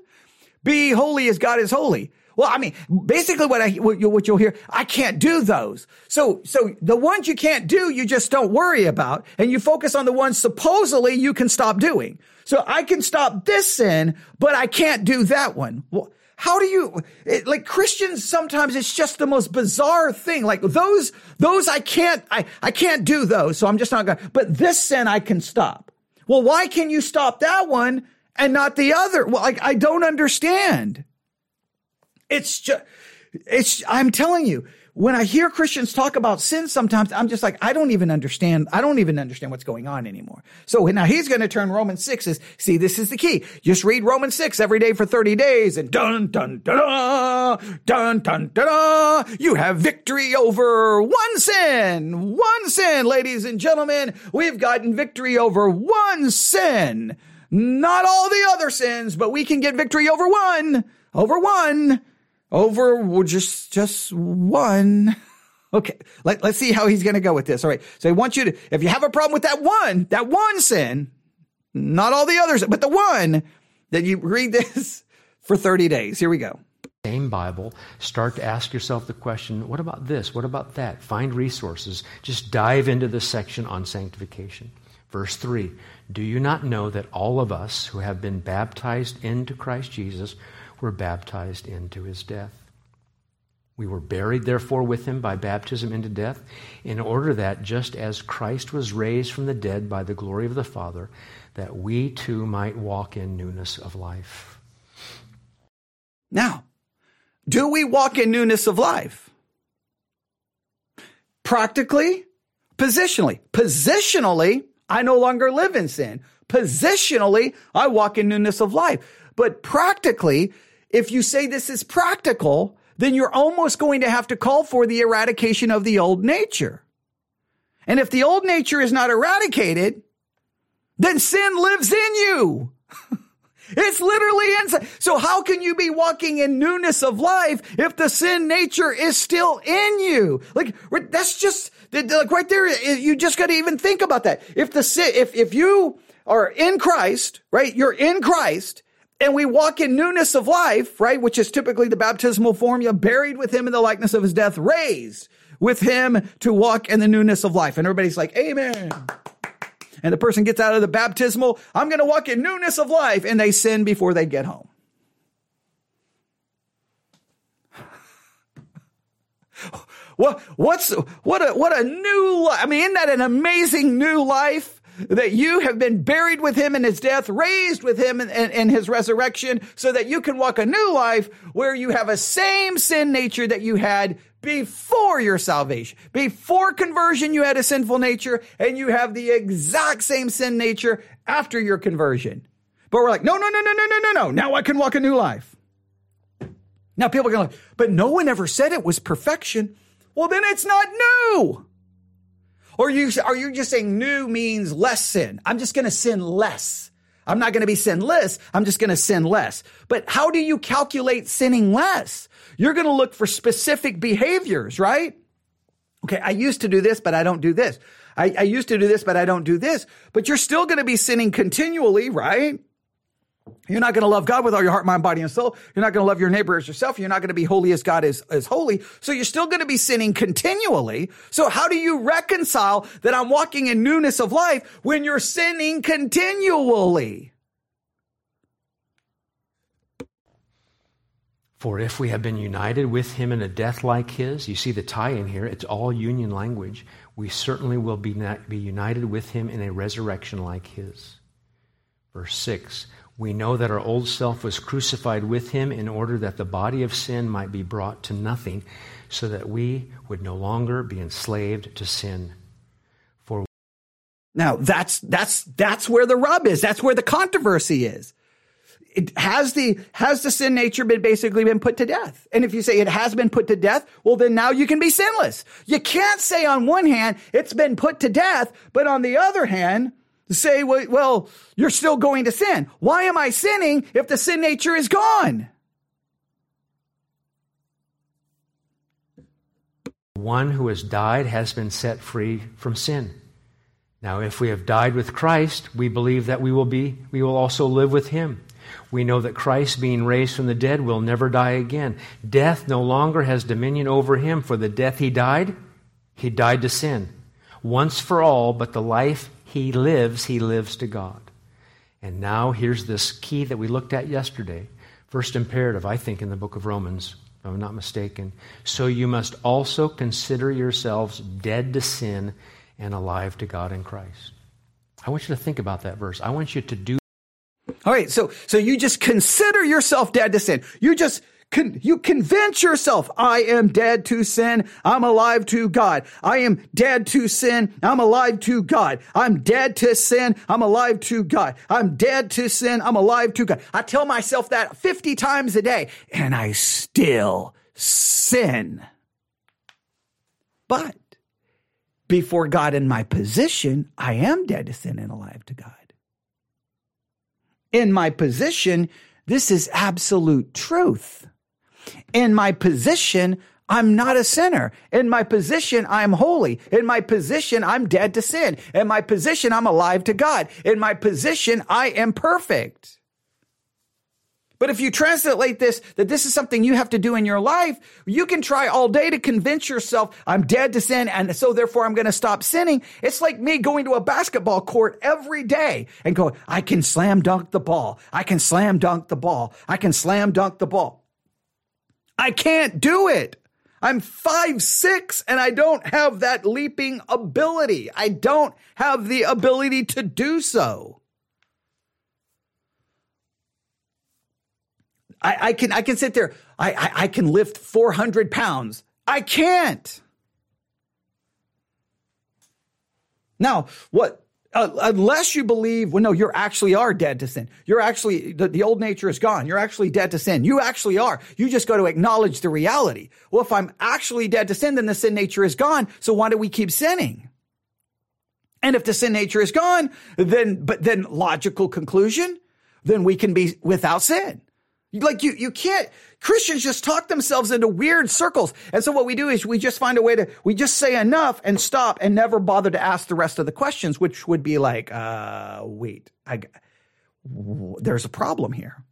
Be holy as God is holy. Well, I mean, basically what I, what, you, you'll hear, I can't do those. So, so the ones you can't do, you just don't worry about and you focus on the ones supposedly you can stop doing. So I can stop this sin, but I can't do that one. Well, how do you, it, like Christians, sometimes it's just the most bizarre thing. Like those, those I can't, I, I can't do those. So I'm just not going but this sin I can stop. Well, why can you stop that one and not the other? Well, like, I don't understand. It's just, it's, I'm telling you, when I hear Christians talk about sin, sometimes I'm just like, I don't even understand. I don't even understand what's going on anymore. So now he's going to turn Romans 6 is, see, this is the key. Just read Romans 6 every day for 30 days and dun, dun, dun, dun, dun, dun, you have victory over one sin. One sin, ladies and gentlemen. We've gotten victory over one sin. Not all the other sins, but we can get victory over one. Over one over just just one. Okay, Let, let's see how he's going to go with this. All right. So I want you to, if you have a problem with that one, that one sin, not all the others, but the one, that you read this for 30 days. Here we go. Same Bible, start to ask yourself the question what about this? What about that? Find resources. Just dive into this section on sanctification. Verse 3 Do you not know that all of us who have been baptized into Christ Jesus were baptized into his death. We were buried, therefore, with him by baptism into death, in order that, just as Christ was raised from the dead by the glory of the Father, that we too might walk in newness of life. Now, do we walk in newness of life? Practically, positionally. Positionally, I no longer live in sin. Positionally, I walk in newness of life. But practically, if you say this is practical, then you're almost going to have to call for the eradication of the old nature. And if the old nature is not eradicated, then sin lives in you. It's literally inside. So how can you be walking in newness of life if the sin nature is still in you? Like that's just like right there. You just got to even think about that. If the sin, if if you are in Christ, right? You're in Christ. And we walk in newness of life, right? Which is typically the baptismal formula, buried with him in the likeness of his death, raised with him to walk in the newness of life. And everybody's like, Amen and the person gets out of the baptismal, I'm going to walk in newness of life, and they sin before they get home. what what's what a what a new life. I mean, isn't that an amazing new life? That you have been buried with him in his death, raised with him in, in, in his resurrection, so that you can walk a new life where you have a same sin nature that you had before your salvation. Before conversion, you had a sinful nature and you have the exact same sin nature after your conversion. But we're like, no, no, no, no, no, no, no, no. Now I can walk a new life. Now people are going like, but no one ever said it was perfection. Well, then it's not new. Or you, are you just saying new means less sin? I'm just going to sin less. I'm not going to be sinless. I'm just going to sin less. But how do you calculate sinning less? You're going to look for specific behaviors, right? Okay, I used to do this, but I don't do this. I, I used to do this, but I don't do this. But you're still going to be sinning continually, right? You're not going to love God with all your heart, mind, body, and soul. You're not going to love your neighbor as yourself. You're not going to be holy as God is, is holy. So you're still going to be sinning continually. So how do you reconcile that I'm walking in newness of life when you're sinning continually? For if we have been united with him in a death like his, you see the tie in here, it's all union language, we certainly will be, be united with him in a resurrection like his. Verse 6 We know that our old self was crucified with him in order that the body of sin might be brought to nothing, so that we would no longer be enslaved to sin. For now that's that's that's where the rub is. That's where the controversy is it has the has the sin nature been basically been put to death and if you say it has been put to death well then now you can be sinless you can't say on one hand it's been put to death but on the other hand say well you're still going to sin. Why am i sinning if the sin nature is gone? One who has died has been set free from sin. Now if we have died with christ we believe that we will be we will also live with him. We know that Christ, being raised from the dead, will never die again. Death no longer has dominion over him, for the death he died, he died to sin. Once for all, but the life he lives, he lives to God. And now here's this key that we looked at yesterday. First imperative, I think, in the book of Romans, if I'm not mistaken. So you must also consider yourselves dead to sin and alive to God in Christ. I want you to think about that verse. I want you to do all right. So, so you just consider yourself dead to sin. You just, Con- you convince yourself, I am dead to sin. I'm alive to God. I am dead to sin. I'm alive to God. I'm dead to sin. I'm alive to God. I'm dead to sin. I'm alive to God. I tell myself that 50 times a day and I still sin. But before God in my position, I am dead to sin and alive to God in my position, this is absolute truth. In my position, I'm not a sinner. In my position, I'm holy. In my position, I'm dead to sin. In my position, I'm alive to God. In my position, I am perfect. But if you translate this, that this is something you have to do in your life, you can try all day to convince yourself, I'm dead to sin, and so therefore I'm going to stop sinning. It's like me going to a basketball court every day and going, I can slam dunk the ball. I can slam dunk the ball. I can slam dunk the ball. I can't do it. I'm five, six, and I don't have that leaping ability. I don't have the ability to do so. I, I can I can sit there. I, I, I can lift 400 pounds. I can't. Now, what? Uh, unless you believe, well, no, you actually are dead to sin. You're actually, the, the old nature is gone. You're actually dead to sin. You actually are. You just got to acknowledge the reality. Well, if I'm actually dead to sin, then the sin nature is gone. So why do we keep sinning? And if the sin nature is gone, then, but then logical conclusion, then we can be without sin. Like you, you can't, Christians just talk themselves into weird circles. And so what we do is we just find a way to, we just say enough and stop and never bother to ask the rest of the questions, which would be like, uh, wait, I, there's a problem here.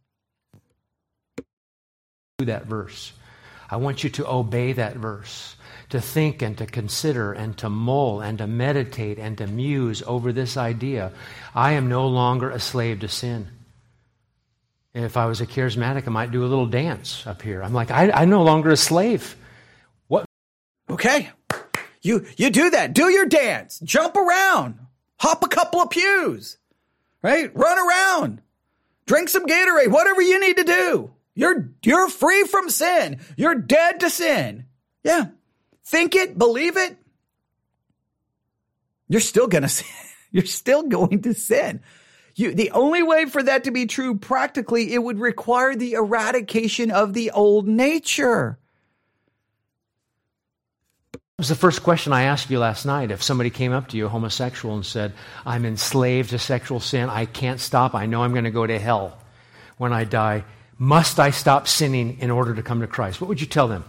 That verse. I want you to obey that verse, to think and to consider and to mull and to meditate and to muse over this idea. I am no longer a slave to sin. If I was a charismatic, I might do a little dance up here. I'm like, I, I'm no longer a slave. What? Okay. You, you do that. Do your dance. Jump around. Hop a couple of pews. Right? Run around. Drink some Gatorade. Whatever you need to do. You're, you're free from sin. You're dead to sin. Yeah. Think it, believe it. You're still gonna sin. You're still going to sin. You, the only way for that to be true practically, it would require the eradication of the old nature. It was the first question I asked you last night. If somebody came up to you, homosexual, and said, I'm enslaved to sexual sin, I can't stop, I know I'm going to go to hell when I die. Must I stop sinning in order to come to Christ? What would you tell them?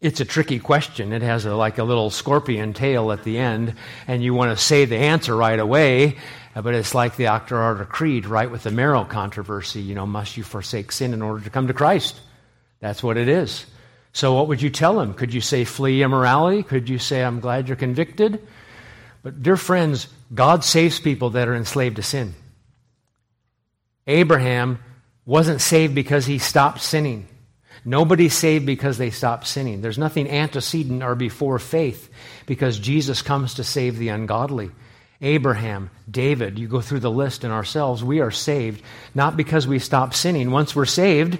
It's a tricky question. It has a, like a little scorpion tail at the end, and you want to say the answer right away, but it's like the Auchterarder Creed, right, with the Marrow controversy. You know, must you forsake sin in order to come to Christ? That's what it is. So, what would you tell them? Could you say, flee immorality? Could you say, I'm glad you're convicted? But, dear friends, God saves people that are enslaved to sin. Abraham wasn't saved because he stopped sinning. Nobody's saved because they stop sinning. There's nothing antecedent or before faith because Jesus comes to save the ungodly. Abraham, David, you go through the list and ourselves, we are saved not because we stop sinning. Once we're saved,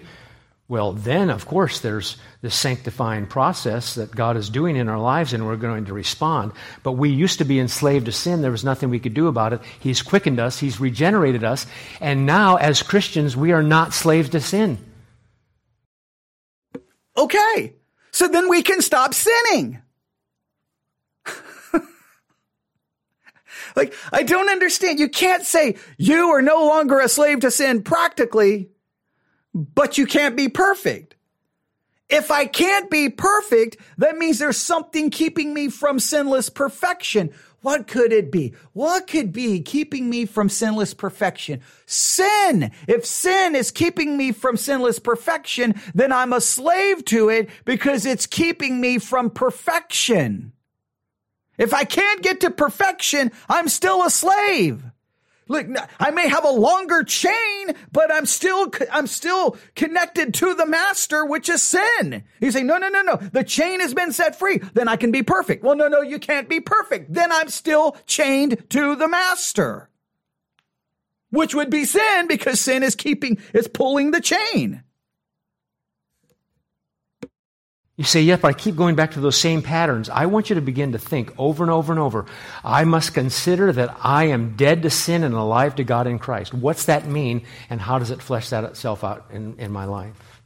well, then, of course, there's this sanctifying process that God is doing in our lives, and we're going to respond. But we used to be enslaved to sin. There was nothing we could do about it. He's quickened us, He's regenerated us. And now, as Christians, we are not slaves to sin. Okay. So then we can stop sinning. like, I don't understand. You can't say you are no longer a slave to sin practically, but you can't be perfect. If I can't be perfect, that means there's something keeping me from sinless perfection. What could it be? What could be keeping me from sinless perfection? Sin. If sin is keeping me from sinless perfection, then I'm a slave to it because it's keeping me from perfection. If I can't get to perfection, I'm still a slave. Look, I may have a longer chain, but I'm still, I'm still connected to the master, which is sin. You say, no, no, no, no. The chain has been set free. Then I can be perfect. Well, no, no, you can't be perfect. Then I'm still chained to the master, which would be sin because sin is keeping, is pulling the chain. You say, yes, but I keep going back to those same patterns. I want you to begin to think over and over and over. I must consider that I am dead to sin and alive to God in Christ. What's that mean, and how does it flesh that itself out in, in my life?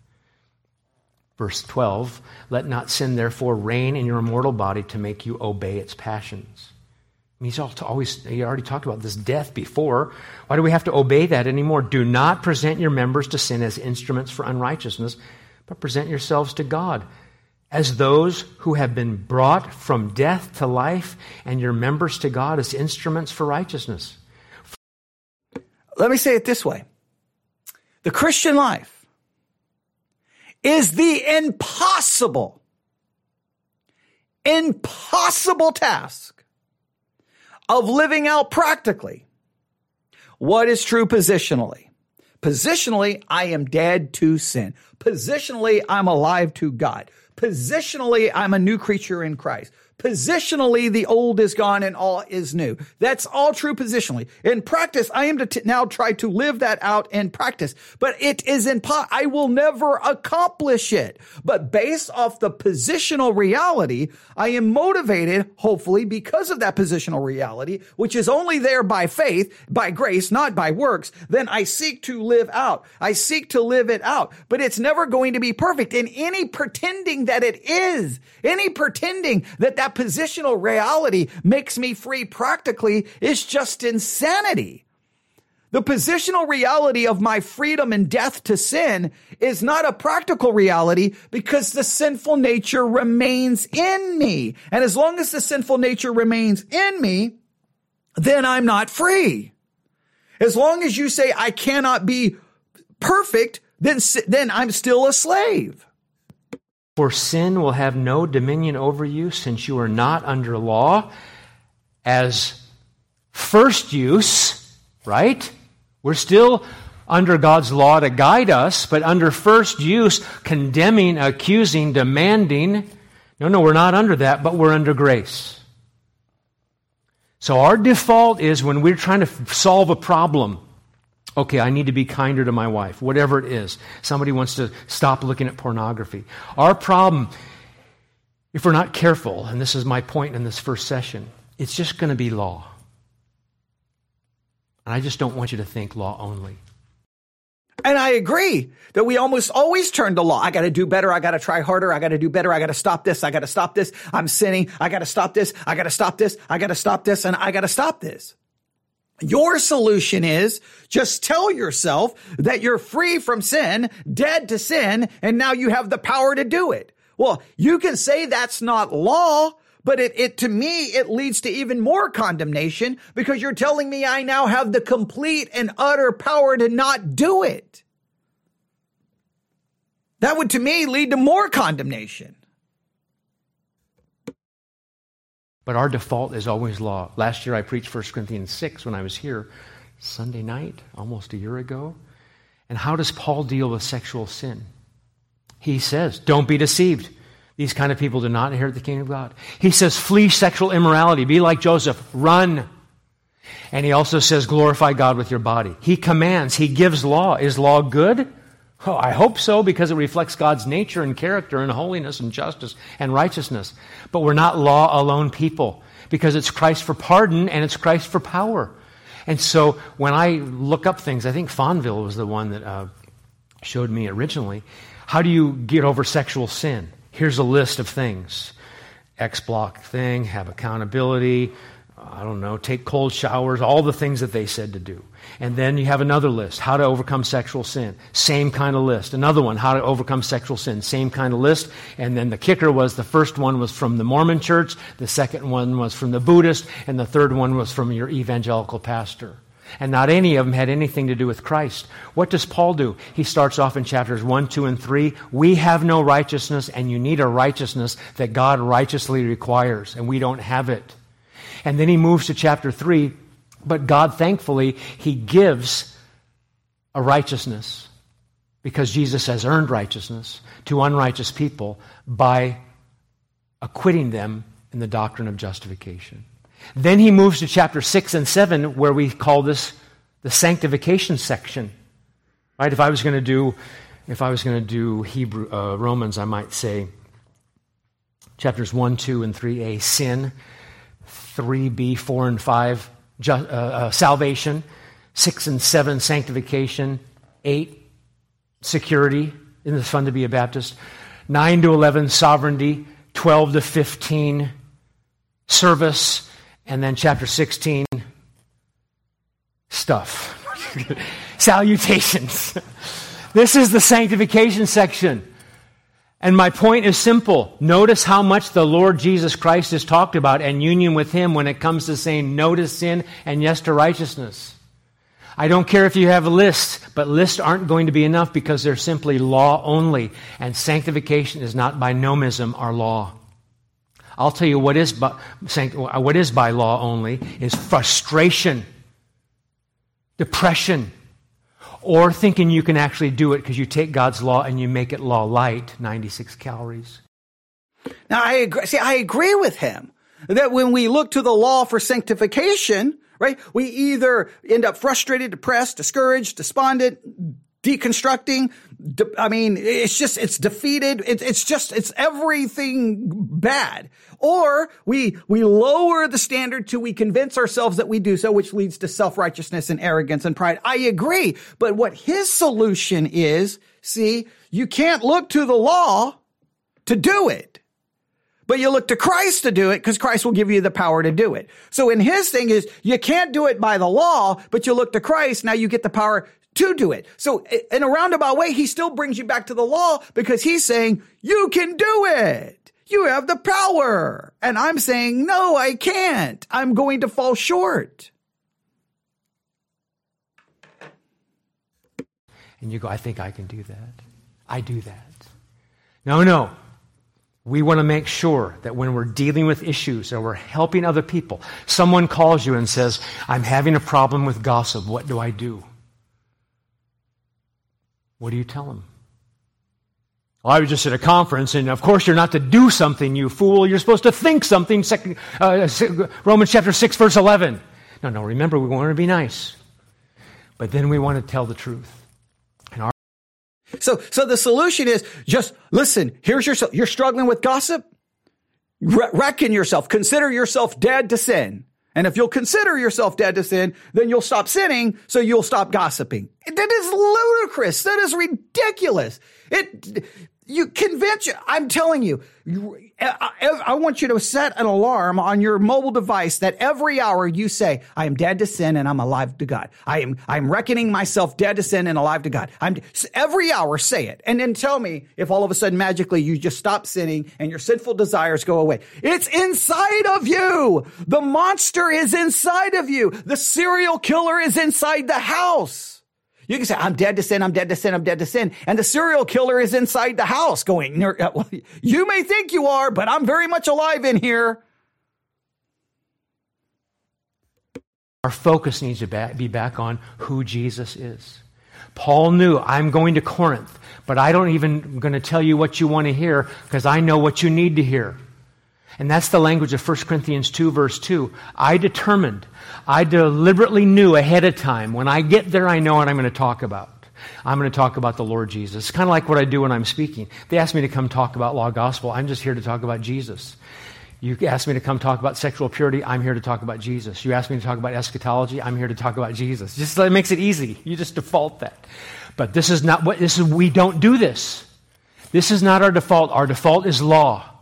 Verse 12 Let not sin therefore reign in your mortal body to make you obey its passions. He's always, he already talked about this death before. Why do we have to obey that anymore? Do not present your members to sin as instruments for unrighteousness, but present yourselves to God as those who have been brought from death to life, and your members to God as instruments for righteousness. Let me say it this way the Christian life is the impossible, impossible task of living out practically what is true positionally. Positionally, I am dead to sin. Positionally, I'm alive to God. Positionally, I'm a new creature in Christ. Positionally, the old is gone and all is new. That's all true positionally. In practice, I am to t- now try to live that out in practice, but it is impossible. I will never accomplish it. But based off the positional reality, I am motivated, hopefully, because of that positional reality, which is only there by faith, by grace, not by works. Then I seek to live out. I seek to live it out, but it's never going to be perfect. And any pretending that it is, any pretending that that positional reality makes me free practically is just insanity. The positional reality of my freedom and death to sin is not a practical reality because the sinful nature remains in me. And as long as the sinful nature remains in me, then I'm not free. As long as you say I cannot be perfect, then, then I'm still a slave. For sin will have no dominion over you since you are not under law as first use, right? We're still under God's law to guide us, but under first use, condemning, accusing, demanding. No, no, we're not under that, but we're under grace. So our default is when we're trying to solve a problem, okay, I need to be kinder to my wife, whatever it is. Somebody wants to stop looking at pornography. Our problem, if we're not careful, and this is my point in this first session, it's just going to be law. And I just don't want you to think law only. And I agree that we almost always turn to law. I got to do better. I got to try harder. I got to do better. I got to stop this. I got to stop this. I'm sinning. I got to stop this. I got to stop this. I got to stop this. And I got to stop this. Your solution is just tell yourself that you're free from sin, dead to sin, and now you have the power to do it. Well, you can say that's not law, but it, it, to me, it leads to even more condemnation because you're telling me I now have the complete and utter power to not do it. That would to me lead to more condemnation. But our default is always law. Last year I preached 1 Corinthians 6 when I was here Sunday night, almost a year ago. And how does Paul deal with sexual sin? He says, Don't be deceived. These kind of people do not inherit the kingdom of God. He says, flee sexual immorality. Be like Joseph. Run. And he also says, glorify God with your body. He commands, he gives law. Is law good? Oh, I hope so because it reflects God's nature and character and holiness and justice and righteousness. But we're not law alone people because it's Christ for pardon and it's Christ for power. And so when I look up things, I think Fonville was the one that uh, showed me originally. How do you get over sexual sin? here's a list of things X block thing, have accountability, I don't know, take cold showers, all the things that they said to do. And then you have another list, how to overcome sexual sin. Same kind of list. Another one, how to overcome sexual sin. Same kind of list. And then the kicker was the first one was from the Mormon church, the second one was from the Buddhist, and the third one was from your evangelical pastor and not any of them had anything to do with Christ. What does Paul do? He starts off in chapters 1, 2, and 3. We have no righteousness, and you need a righteousness that God righteously requires, and we don't have it. And then he moves to chapter 3, but God, thankfully, he gives a righteousness because Jesus has earned righteousness to unrighteous people by acquitting them in the doctrine of justification. Then he moves to chapter 6 and 7, where we call this the sanctification section. Right? If I was going to do, if I was going to do Hebrew, uh, Romans, I might say chapters 1, 2, and 3a, sin, 3b, 4, and 5, uh, uh, salvation, 6 and 7, sanctification, 8, security. Isn't it fun to be a Baptist? 9 to 11, sovereignty, 12 to 15, service, and then chapter 16, stuff. Salutations. this is the sanctification section. And my point is simple. Notice how much the Lord Jesus Christ is talked about and union with Him when it comes to saying no to sin and yes to righteousness. I don't care if you have a list, but lists aren't going to be enough because they're simply law only. And sanctification is not by nomism our law. I'll tell you what is by, what is by law only is frustration, depression, or thinking you can actually do it because you take God's law and you make it law light, 96 calories. Now I agree. See, I agree with him that when we look to the law for sanctification, right, we either end up frustrated, depressed, discouraged, despondent, deconstructing. I mean, it's just, it's defeated. it's it's just, it's everything bad. Or we, we lower the standard till we convince ourselves that we do so, which leads to self-righteousness and arrogance and pride. I agree. But what his solution is, see, you can't look to the law to do it. but you look to Christ to do it because Christ will give you the power to do it. So in his thing is you can't do it by the law, but you look to Christ. Now you get the power to do it. So in a roundabout way, he still brings you back to the law because he's saying you can do it. You have the power. And I'm saying, no, I can't. I'm going to fall short. And you go, I think I can do that. I do that. No, no. We want to make sure that when we're dealing with issues or we're helping other people, someone calls you and says, I'm having a problem with gossip. What do I do? What do you tell them? Well, I was just at a conference, and of course you're not to do something, you fool. You're supposed to think something. Second, uh, Romans chapter 6, verse 11. No, no, remember, we want to be nice. But then we want to tell the truth. So, so the solution is just listen. Here's your, you're struggling with gossip. Re- reckon yourself. Consider yourself dead to sin. And if you'll consider yourself dead to sin, then you'll stop sinning, so you'll stop gossiping. That is ludicrous. That is ridiculous. It, you convince you. I'm telling you, I, I, want you to set an alarm on your mobile device that every hour you say, I am dead to sin and I'm alive to God. I am, I'm reckoning myself dead to sin and alive to God. I'm every hour say it and then tell me if all of a sudden magically you just stop sinning and your sinful desires go away. It's inside of you. The monster is inside of you. The serial killer is inside the house. You can say, I'm dead to sin, I'm dead to sin, I'm dead to sin. And the serial killer is inside the house going, uh, you may think you are, but I'm very much alive in here. Our focus needs to be back on who Jesus is. Paul knew, I'm going to Corinth, but I don't even going to tell you what you want to hear because I know what you need to hear. And that's the language of 1 Corinthians 2, verse 2. I determined, I deliberately knew ahead of time, when I get there, I know what I'm going to talk about. I'm going to talk about the Lord Jesus. It's kind of like what I do when I'm speaking. They ask me to come talk about law gospel. I'm just here to talk about Jesus. You ask me to come talk about sexual purity. I'm here to talk about Jesus. You ask me to talk about eschatology. I'm here to talk about Jesus. Just it makes it easy. You just default that. But this is not what this is. We don't do this. This is not our default. Our default is law.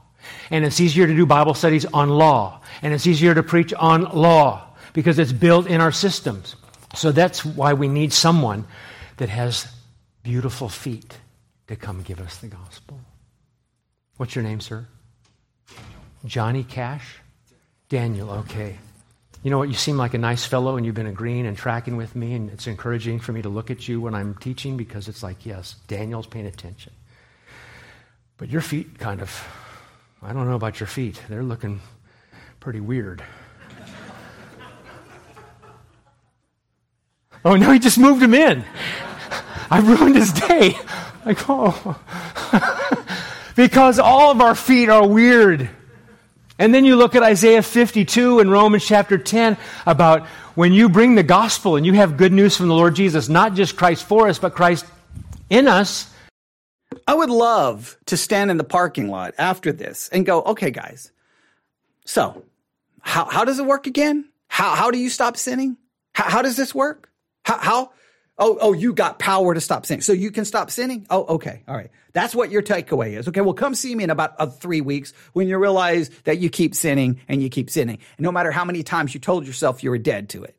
And it's easier to do Bible studies on law. And it's easier to preach on law because it's built in our systems. So that's why we need someone that has beautiful feet to come give us the gospel. What's your name, sir? Johnny Cash? Daniel, okay. You know what? You seem like a nice fellow, and you've been agreeing and tracking with me, and it's encouraging for me to look at you when I'm teaching because it's like, yes, Daniel's paying attention. But your feet kind of I don't know about your feet. They're looking pretty weird. oh, no, he just moved him in. I ruined his day. Like, oh. because all of our feet are weird. And then you look at Isaiah 52 and Romans chapter 10 about when you bring the gospel and you have good news from the Lord Jesus, not just Christ for us, but Christ in us, I would love to stand in the parking lot after this and go, okay, guys. So how, how does it work again? How, how do you stop sinning? How, how does this work? How, how? Oh, oh, you got power to stop sinning. So you can stop sinning? Oh, okay. All right. That's what your takeaway is. Okay. Well, come see me in about uh, three weeks when you realize that you keep sinning and you keep sinning. And no matter how many times you told yourself you were dead to it.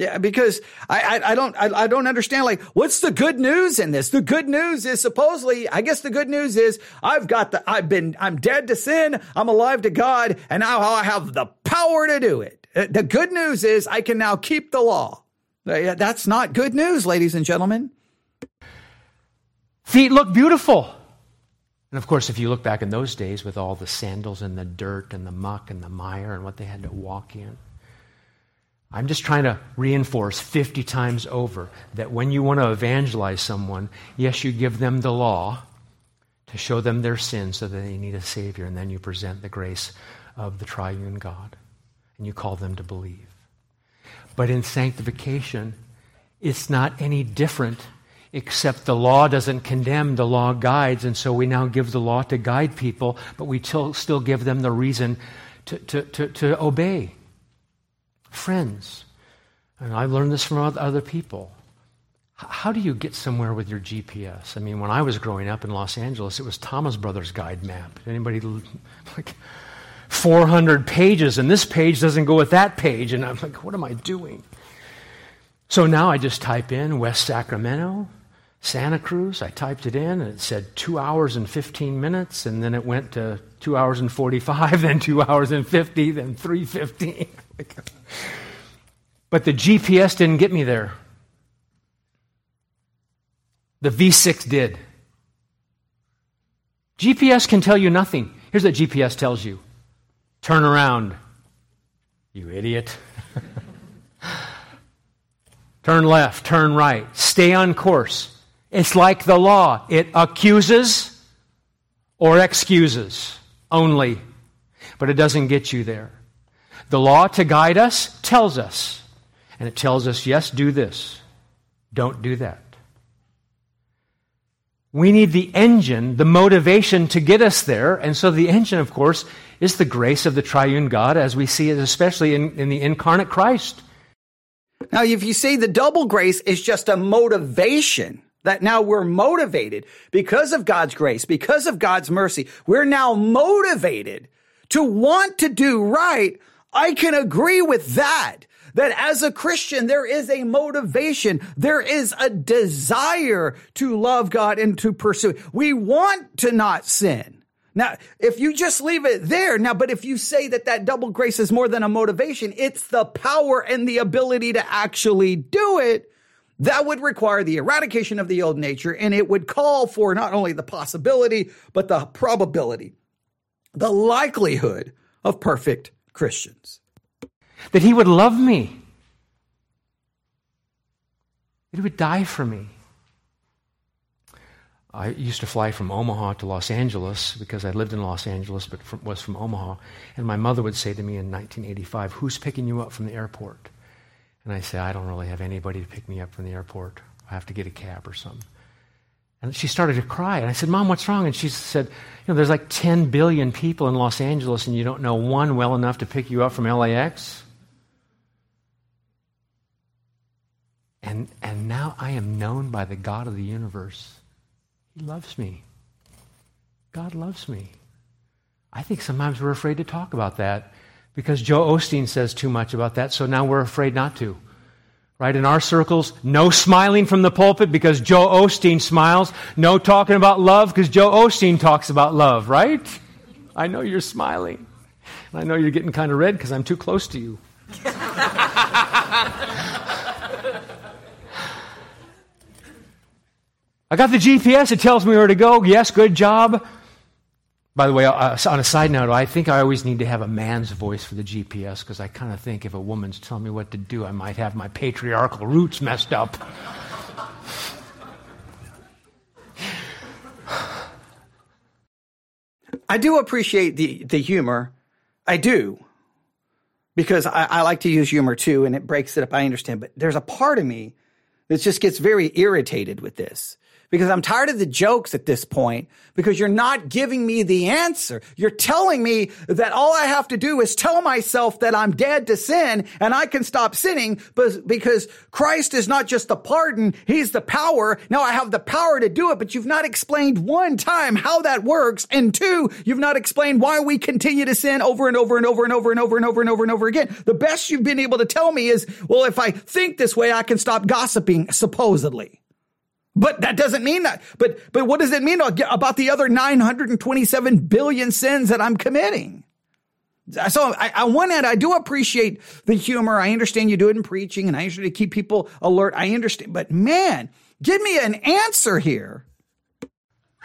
Yeah, because I, I, I don't I, I, don't understand. Like, what's the good news in this? The good news is supposedly, I guess the good news is I've got the I've been I'm dead to sin, I'm alive to God, and now I have the power to do it. Uh, the good news is I can now keep the law. Uh, that's not good news, ladies and gentlemen. Feet look beautiful. And of course, if you look back in those days with all the sandals and the dirt and the muck and the mire and what they had to walk in, I'm just trying to reinforce 50 times over that when you want to evangelize someone, yes, you give them the law to show them their sin so that they need a Savior, and then you present the grace of the triune God, and you call them to believe. But in sanctification, it's not any different, except the law doesn't condemn, the law guides, and so we now give the law to guide people, but we still give them the reason to, to, to, to obey friends. And I learned this from other people. how do you get somewhere with your GPS? I mean, when I was growing up in Los Angeles, it was Thomas Brothers guide map. Anybody like 400 pages, and this page doesn't go with that page, and I'm like, what am I doing? So now I just type in West Sacramento, Santa Cruz. I typed it in, and it said two hours and 15 minutes, and then it went to two hours and 45, then two hours and 50, then 315. but the GPS didn't get me there. The V6 did. GPS can tell you nothing. Here's what GPS tells you turn around, you idiot. turn left, turn right, stay on course. It's like the law it accuses or excuses only, but it doesn't get you there. The law to guide us tells us, and it tells us, yes, do this, don't do that. We need the engine, the motivation to get us there. And so the engine, of course, is the grace of the triune God as we see it, especially in, in the incarnate Christ. Now, if you say the double grace is just a motivation, that now we're motivated because of God's grace, because of God's mercy, we're now motivated to want to do right. I can agree with that that as a Christian, there is a motivation. There is a desire to love God and to pursue. We want to not sin. Now, if you just leave it there, now, but if you say that that double grace is more than a motivation, it's the power and the ability to actually do it. That would require the eradication of the old nature, and it would call for not only the possibility, but the probability, the likelihood of perfect Christians that he would love me, that he would die for me. I used to fly from Omaha to Los Angeles because I lived in Los Angeles but from, was from Omaha. And my mother would say to me in 1985, Who's picking you up from the airport? And I say, I don't really have anybody to pick me up from the airport. I have to get a cab or something. And she started to cry. And I said, Mom, what's wrong? And she said, You know, there's like 10 billion people in Los Angeles and you don't know one well enough to pick you up from LAX? And, and now I am known by the God of the universe. He loves me. God loves me. I think sometimes we're afraid to talk about that because Joel Osteen says too much about that, so now we're afraid not to. Right? In our circles, no smiling from the pulpit because Joel Osteen smiles. No talking about love because Joel Osteen talks about love, right? I know you're smiling. I know you're getting kind of red because I'm too close to you. I got the GPS. It tells me where to go. Yes, good job. By the way, uh, on a side note, I think I always need to have a man's voice for the GPS because I kind of think if a woman's telling me what to do, I might have my patriarchal roots messed up. I do appreciate the, the humor. I do. Because I, I like to use humor too, and it breaks it up. I understand. But there's a part of me that just gets very irritated with this because I'm tired of the jokes at this point because you're not giving me the answer. You're telling me that all I have to do is tell myself that I'm dead to sin and I can stop sinning because Christ is not just the pardon, He's the power. Now I have the power to do it, but you've not explained one time how that works. And two, you've not explained why we continue to sin over and over and over and over and over and over and over and over again. The best you've been able to tell me is, well, if I think this way, I can stop gossiping, supposedly. But that doesn't mean that. But but what does it mean about the other 927 billion sins that I'm committing? So I, on one hand, I do appreciate the humor. I understand you do it in preaching, and I usually keep people alert. I understand, but man, give me an answer here.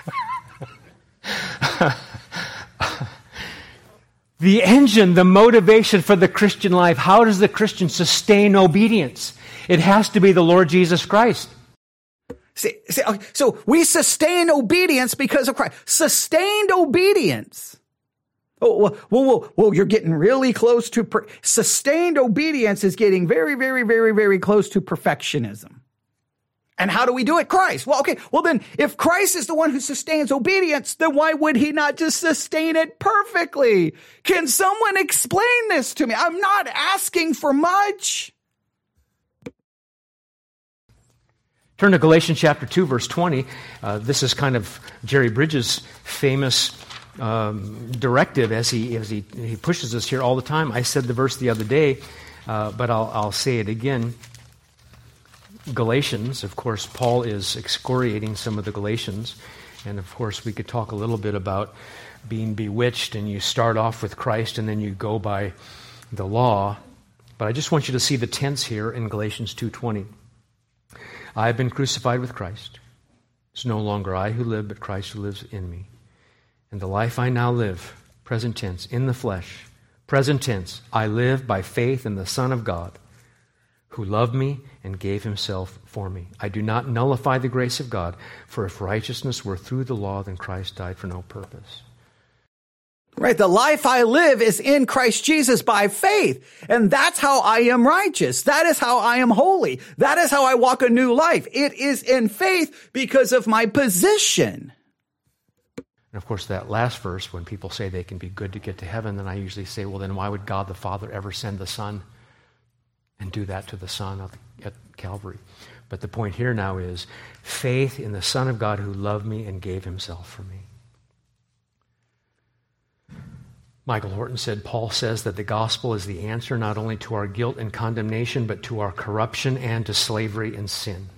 the engine, the motivation for the Christian life. How does the Christian sustain obedience? It has to be the Lord Jesus Christ. See, see, so we sustain obedience because of Christ. Sustained obedience. Oh, well, well, well, you're getting really close to per- sustained obedience is getting very, very, very, very close to perfectionism. And how do we do it? Christ. Well, okay. Well, then if Christ is the one who sustains obedience, then why would he not just sustain it perfectly? Can someone explain this to me? I'm not asking for much. Turn to Galatians chapter 2, verse 20. Uh, this is kind of Jerry Bridges' famous um, directive as, he, as he, he pushes us here all the time. I said the verse the other day, uh, but I'll, I'll say it again. Galatians, of course, Paul is excoriating some of the Galatians. And of course, we could talk a little bit about being bewitched and you start off with Christ and then you go by the law. But I just want you to see the tense here in Galatians 2:20. I have been crucified with Christ. It's no longer I who live, but Christ who lives in me. And the life I now live, present tense, in the flesh, present tense, I live by faith in the Son of God, who loved me and gave himself for me. I do not nullify the grace of God, for if righteousness were through the law, then Christ died for no purpose. Right. The life I live is in Christ Jesus by faith. And that's how I am righteous. That is how I am holy. That is how I walk a new life. It is in faith because of my position. And of course, that last verse, when people say they can be good to get to heaven, then I usually say, well, then why would God the Father ever send the Son and do that to the Son at Calvary? But the point here now is faith in the Son of God who loved me and gave himself for me. Michael Horton said, Paul says that the gospel is the answer not only to our guilt and condemnation, but to our corruption and to slavery and sin.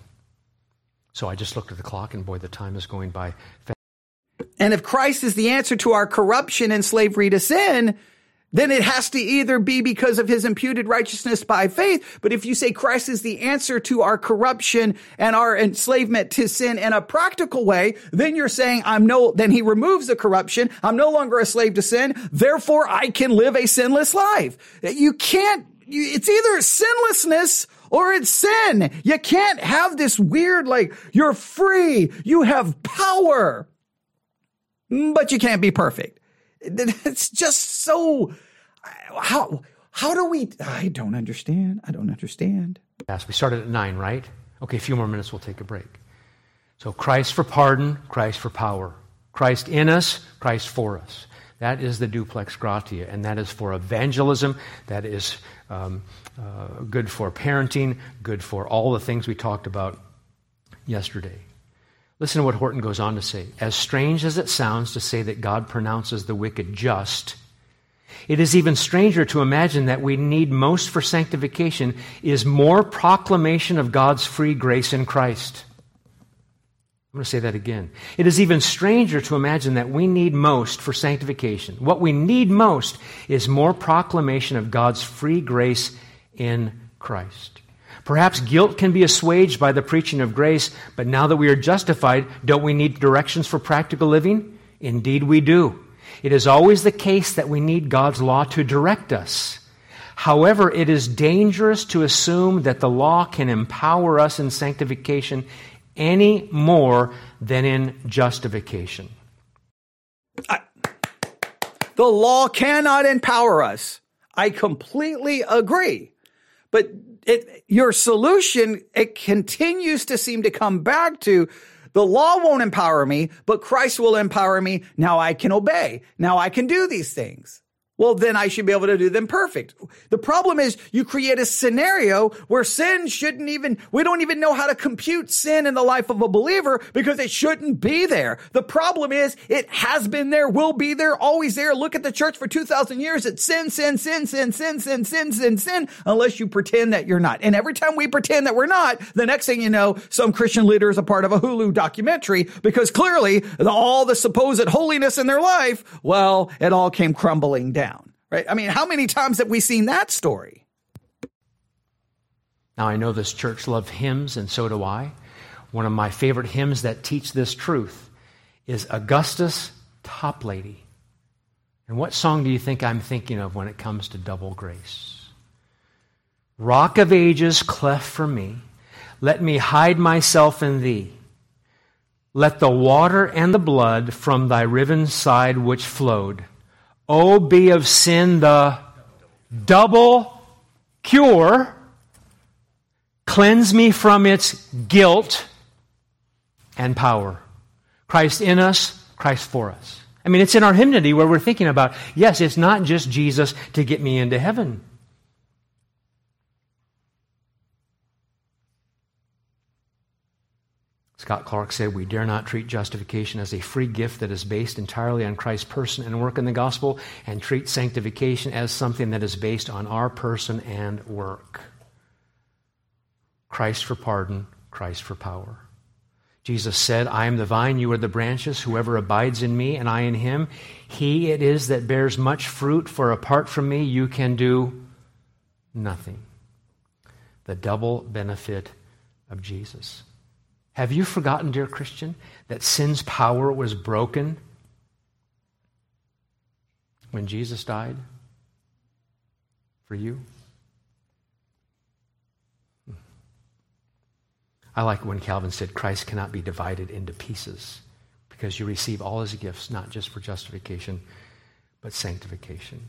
So I just looked at the clock, and boy, the time is going by fast. And if Christ is the answer to our corruption and slavery to sin, then it has to either be because of his imputed righteousness by faith. But if you say Christ is the answer to our corruption and our enslavement to sin in a practical way, then you're saying I'm no, then he removes the corruption. I'm no longer a slave to sin. Therefore I can live a sinless life. You can't, it's either sinlessness or it's sin. You can't have this weird, like, you're free. You have power, mm, but you can't be perfect. It's just so how how do we I don't understand. I don't understand. Yes, we started at 9, right? Okay, a few more minutes we'll take a break. So Christ for pardon, Christ for power. Christ in us, Christ for us. That is the duplex gratia, and that is for evangelism. That is um, uh, good for parenting, good for all the things we talked about yesterday. Listen to what Horton goes on to say. As strange as it sounds to say that God pronounces the wicked just, it is even stranger to imagine that we need most for sanctification is more proclamation of God's free grace in Christ. I'm going to say that again. It is even stranger to imagine that we need most for sanctification. What we need most is more proclamation of God's free grace in Christ. Perhaps guilt can be assuaged by the preaching of grace, but now that we are justified, don't we need directions for practical living? Indeed, we do. It is always the case that we need God's law to direct us. However, it is dangerous to assume that the law can empower us in sanctification any more than in justification. I, the law cannot empower us. I completely agree. But it, your solution, it continues to seem to come back to the law won't empower me, but Christ will empower me. Now I can obey. Now I can do these things well, then I should be able to do them perfect. The problem is you create a scenario where sin shouldn't even, we don't even know how to compute sin in the life of a believer because it shouldn't be there. The problem is it has been there, will be there, always there. Look at the church for 2,000 years. It's sin, sin, sin, sin, sin, sin, sin, sin, sin, unless you pretend that you're not. And every time we pretend that we're not, the next thing you know, some Christian leader is a part of a Hulu documentary because clearly all the supposed holiness in their life, well, it all came crumbling down right? I mean, how many times have we seen that story? Now, I know this church loves hymns, and so do I. One of my favorite hymns that teach this truth is Augustus Toplady. And what song do you think I'm thinking of when it comes to double grace? Rock of ages, cleft for me, let me hide myself in thee. Let the water and the blood from thy riven side which flowed Oh, be of sin the double cure. Cleanse me from its guilt and power. Christ in us, Christ for us. I mean, it's in our hymnody where we're thinking about, yes, it's not just Jesus to get me into heaven. Scott Clark said, We dare not treat justification as a free gift that is based entirely on Christ's person and work in the gospel, and treat sanctification as something that is based on our person and work. Christ for pardon, Christ for power. Jesus said, I am the vine, you are the branches. Whoever abides in me and I in him, he it is that bears much fruit, for apart from me you can do nothing. The double benefit of Jesus. Have you forgotten, dear Christian, that sin's power was broken when Jesus died for you? I like when Calvin said Christ cannot be divided into pieces because you receive all his gifts, not just for justification, but sanctification.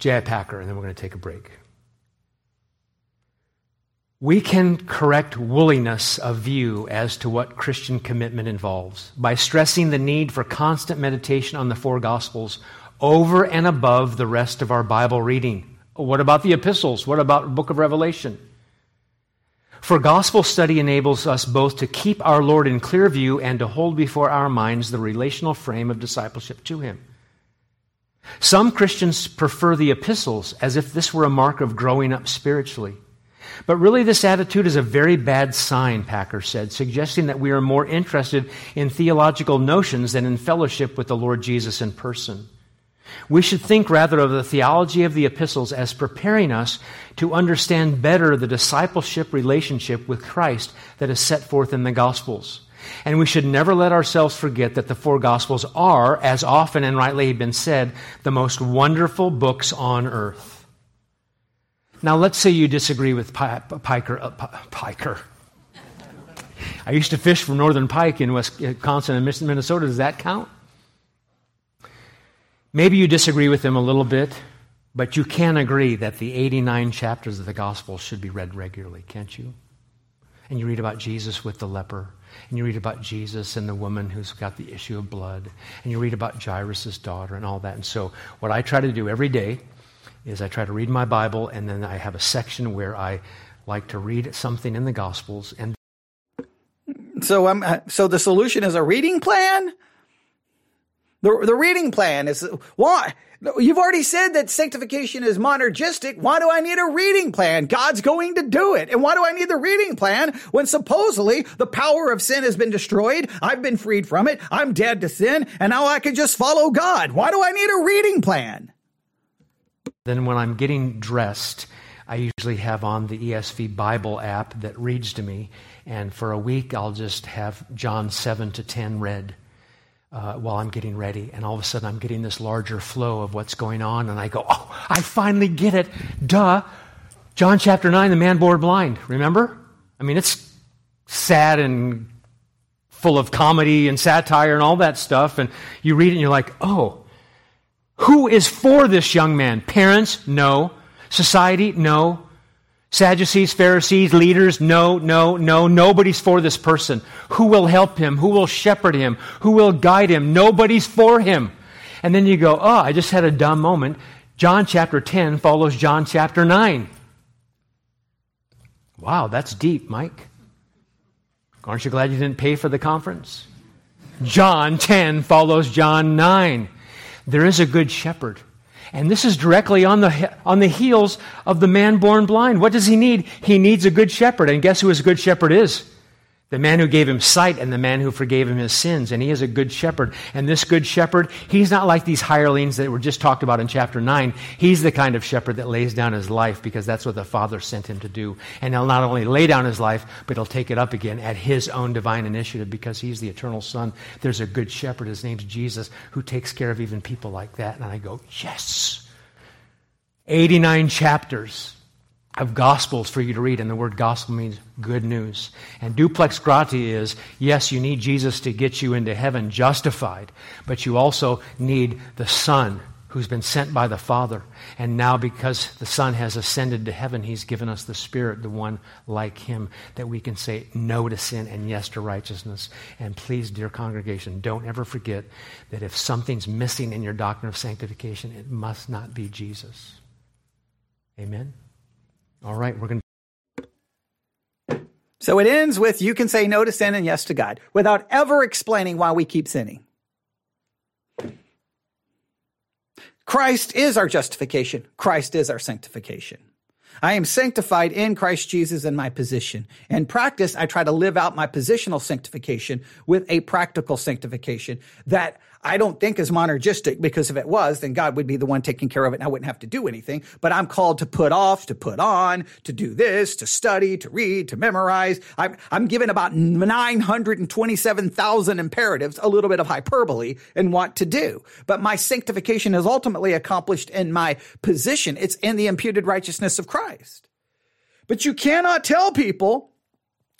J.I. Packer, and then we're going to take a break we can correct wooliness of view as to what Christian commitment involves by stressing the need for constant meditation on the four Gospels over and above the rest of our Bible reading. What about the epistles? What about the book of Revelation? For gospel study enables us both to keep our Lord in clear view and to hold before our minds the relational frame of discipleship to Him. Some Christians prefer the epistles as if this were a mark of growing up spiritually. But really, this attitude is a very bad sign, Packer said, suggesting that we are more interested in theological notions than in fellowship with the Lord Jesus in person. We should think rather of the theology of the epistles as preparing us to understand better the discipleship relationship with Christ that is set forth in the Gospels. And we should never let ourselves forget that the four Gospels are, as often and rightly have been said, the most wonderful books on earth. Now, let's say you disagree with Piker. Uh, Piker. I used to fish for northern pike in Wisconsin and Minnesota. Does that count? Maybe you disagree with him a little bit, but you can agree that the 89 chapters of the gospel should be read regularly, can't you? And you read about Jesus with the leper, and you read about Jesus and the woman who's got the issue of blood, and you read about Jairus' daughter and all that. And so, what I try to do every day is I try to read my Bible, and then I have a section where I like to read something in the Gospels. And so, um, so the solution is a reading plan. The the reading plan is why you've already said that sanctification is monergistic. Why do I need a reading plan? God's going to do it, and why do I need the reading plan when supposedly the power of sin has been destroyed? I've been freed from it. I'm dead to sin, and now I can just follow God. Why do I need a reading plan? Then, when I'm getting dressed, I usually have on the ESV Bible app that reads to me. And for a week, I'll just have John 7 to 10 read uh, while I'm getting ready. And all of a sudden, I'm getting this larger flow of what's going on. And I go, oh, I finally get it. Duh. John chapter 9, the man born blind. Remember? I mean, it's sad and full of comedy and satire and all that stuff. And you read it and you're like, oh, who is for this young man? Parents? No. Society? No. Sadducees, Pharisees, leaders? No, no, no. Nobody's for this person. Who will help him? Who will shepherd him? Who will guide him? Nobody's for him. And then you go, oh, I just had a dumb moment. John chapter 10 follows John chapter 9. Wow, that's deep, Mike. Aren't you glad you didn't pay for the conference? John 10 follows John 9. There is a good shepherd. And this is directly on the, on the heels of the man born blind. What does he need? He needs a good shepherd. And guess who his good shepherd is? The man who gave him sight and the man who forgave him his sins. And he is a good shepherd. And this good shepherd, he's not like these hirelings that were just talked about in chapter 9. He's the kind of shepherd that lays down his life because that's what the Father sent him to do. And he'll not only lay down his life, but he'll take it up again at his own divine initiative because he's the eternal Son. There's a good shepherd. His name's Jesus who takes care of even people like that. And I go, yes. 89 chapters of gospels for you to read, and the word gospel means good news. And duplex gratia is yes, you need Jesus to get you into heaven justified, but you also need the Son who's been sent by the Father. And now, because the Son has ascended to heaven, He's given us the Spirit, the one like Him, that we can say no to sin and yes to righteousness. And please, dear congregation, don't ever forget that if something's missing in your doctrine of sanctification, it must not be Jesus. Amen. All right, we're going to So it ends with you can say no to sin and yes to God without ever explaining why we keep sinning. Christ is our justification. Christ is our sanctification. I am sanctified in Christ Jesus in my position. In practice, I try to live out my positional sanctification with a practical sanctification that I don't think is monergistic because if it was, then God would be the one taking care of it and I wouldn't have to do anything. But I'm called to put off, to put on, to do this, to study, to read, to memorize. I'm, I'm given about 927,000 imperatives, a little bit of hyperbole in what to do. But my sanctification is ultimately accomplished in my position. It's in the imputed righteousness of Christ. But you cannot tell people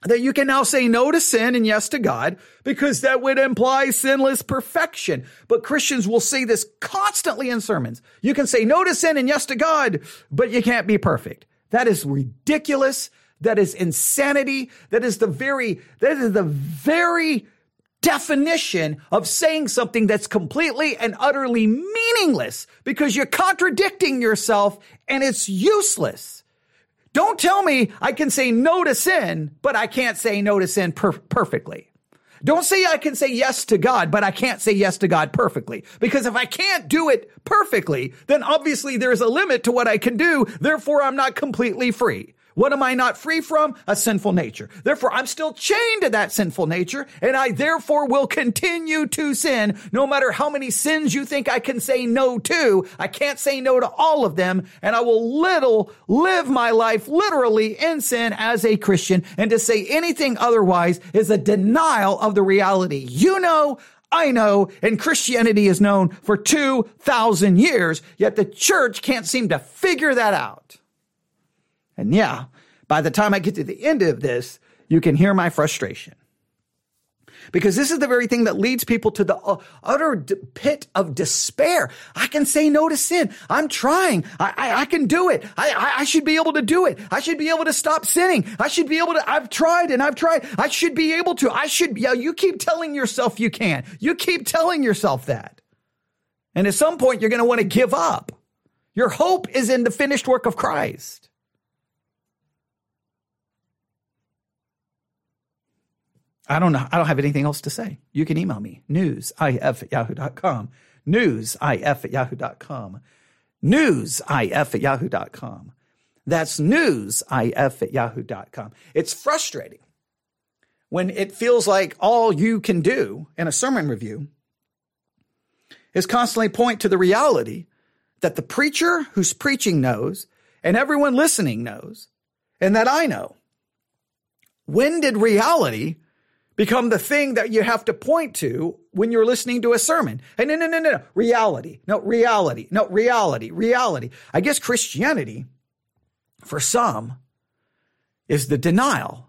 that you can now say no to sin and yes to God because that would imply sinless perfection. But Christians will say this constantly in sermons. You can say no to sin and yes to God, but you can't be perfect. That is ridiculous. That is insanity. That is the very, that is the very definition of saying something that's completely and utterly meaningless because you're contradicting yourself and it's useless. Don't tell me I can say no to sin, but I can't say no to sin per- perfectly. Don't say I can say yes to God, but I can't say yes to God perfectly. Because if I can't do it perfectly, then obviously there's a limit to what I can do. Therefore, I'm not completely free. What am I not free from? A sinful nature. Therefore, I'm still chained to that sinful nature, and I therefore will continue to sin no matter how many sins you think I can say no to. I can't say no to all of them, and I will little live my life literally in sin as a Christian, and to say anything otherwise is a denial of the reality. You know, I know, and Christianity is known for 2,000 years, yet the church can't seem to figure that out. And yeah, by the time I get to the end of this, you can hear my frustration. Because this is the very thing that leads people to the uh, utter pit of despair. I can say no to sin. I'm trying. I, I, I can do it. I, I, I, should be able to do it. I should be able to stop sinning. I should be able to, I've tried and I've tried. I should be able to. I should, yeah, you keep telling yourself you can. You keep telling yourself that. And at some point, you're going to want to give up. Your hope is in the finished work of Christ. I don't know. I don't have anything else to say. You can email me, newsif at yahoo.com, newsif at yahoo.com, newsif at yahoo.com. That's newsif at yahoo.com. It's frustrating when it feels like all you can do in a sermon review is constantly point to the reality that the preacher who's preaching knows and everyone listening knows and that I know. When did reality become the thing that you have to point to when you're listening to a sermon. Hey, no, no, no, no, no. Reality. No, reality. No, reality. Reality. I guess Christianity, for some, is the denial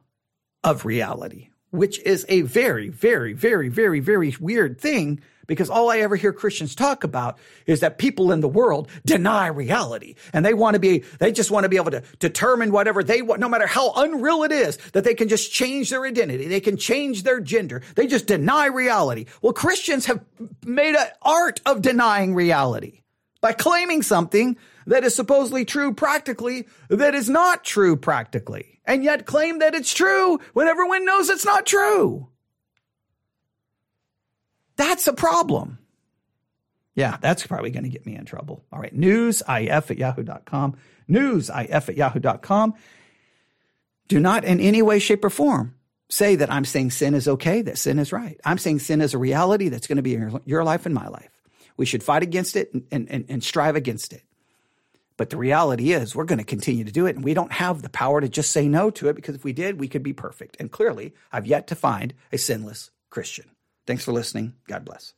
of reality, which is a very, very, very, very, very weird thing because all I ever hear Christians talk about is that people in the world deny reality and they want to be, they just want to be able to determine whatever they want, no matter how unreal it is, that they can just change their identity. They can change their gender. They just deny reality. Well, Christians have made an art of denying reality by claiming something that is supposedly true practically that is not true practically and yet claim that it's true when everyone knows it's not true. That's a problem. Yeah, that's probably going to get me in trouble. All right, newsif at yahoo.com. Newsif at yahoo.com. Do not in any way, shape, or form say that I'm saying sin is okay, that sin is right. I'm saying sin is a reality that's going to be in your life and my life. We should fight against it and, and, and strive against it. But the reality is, we're going to continue to do it, and we don't have the power to just say no to it because if we did, we could be perfect. And clearly, I've yet to find a sinless Christian. Thanks for listening. God bless.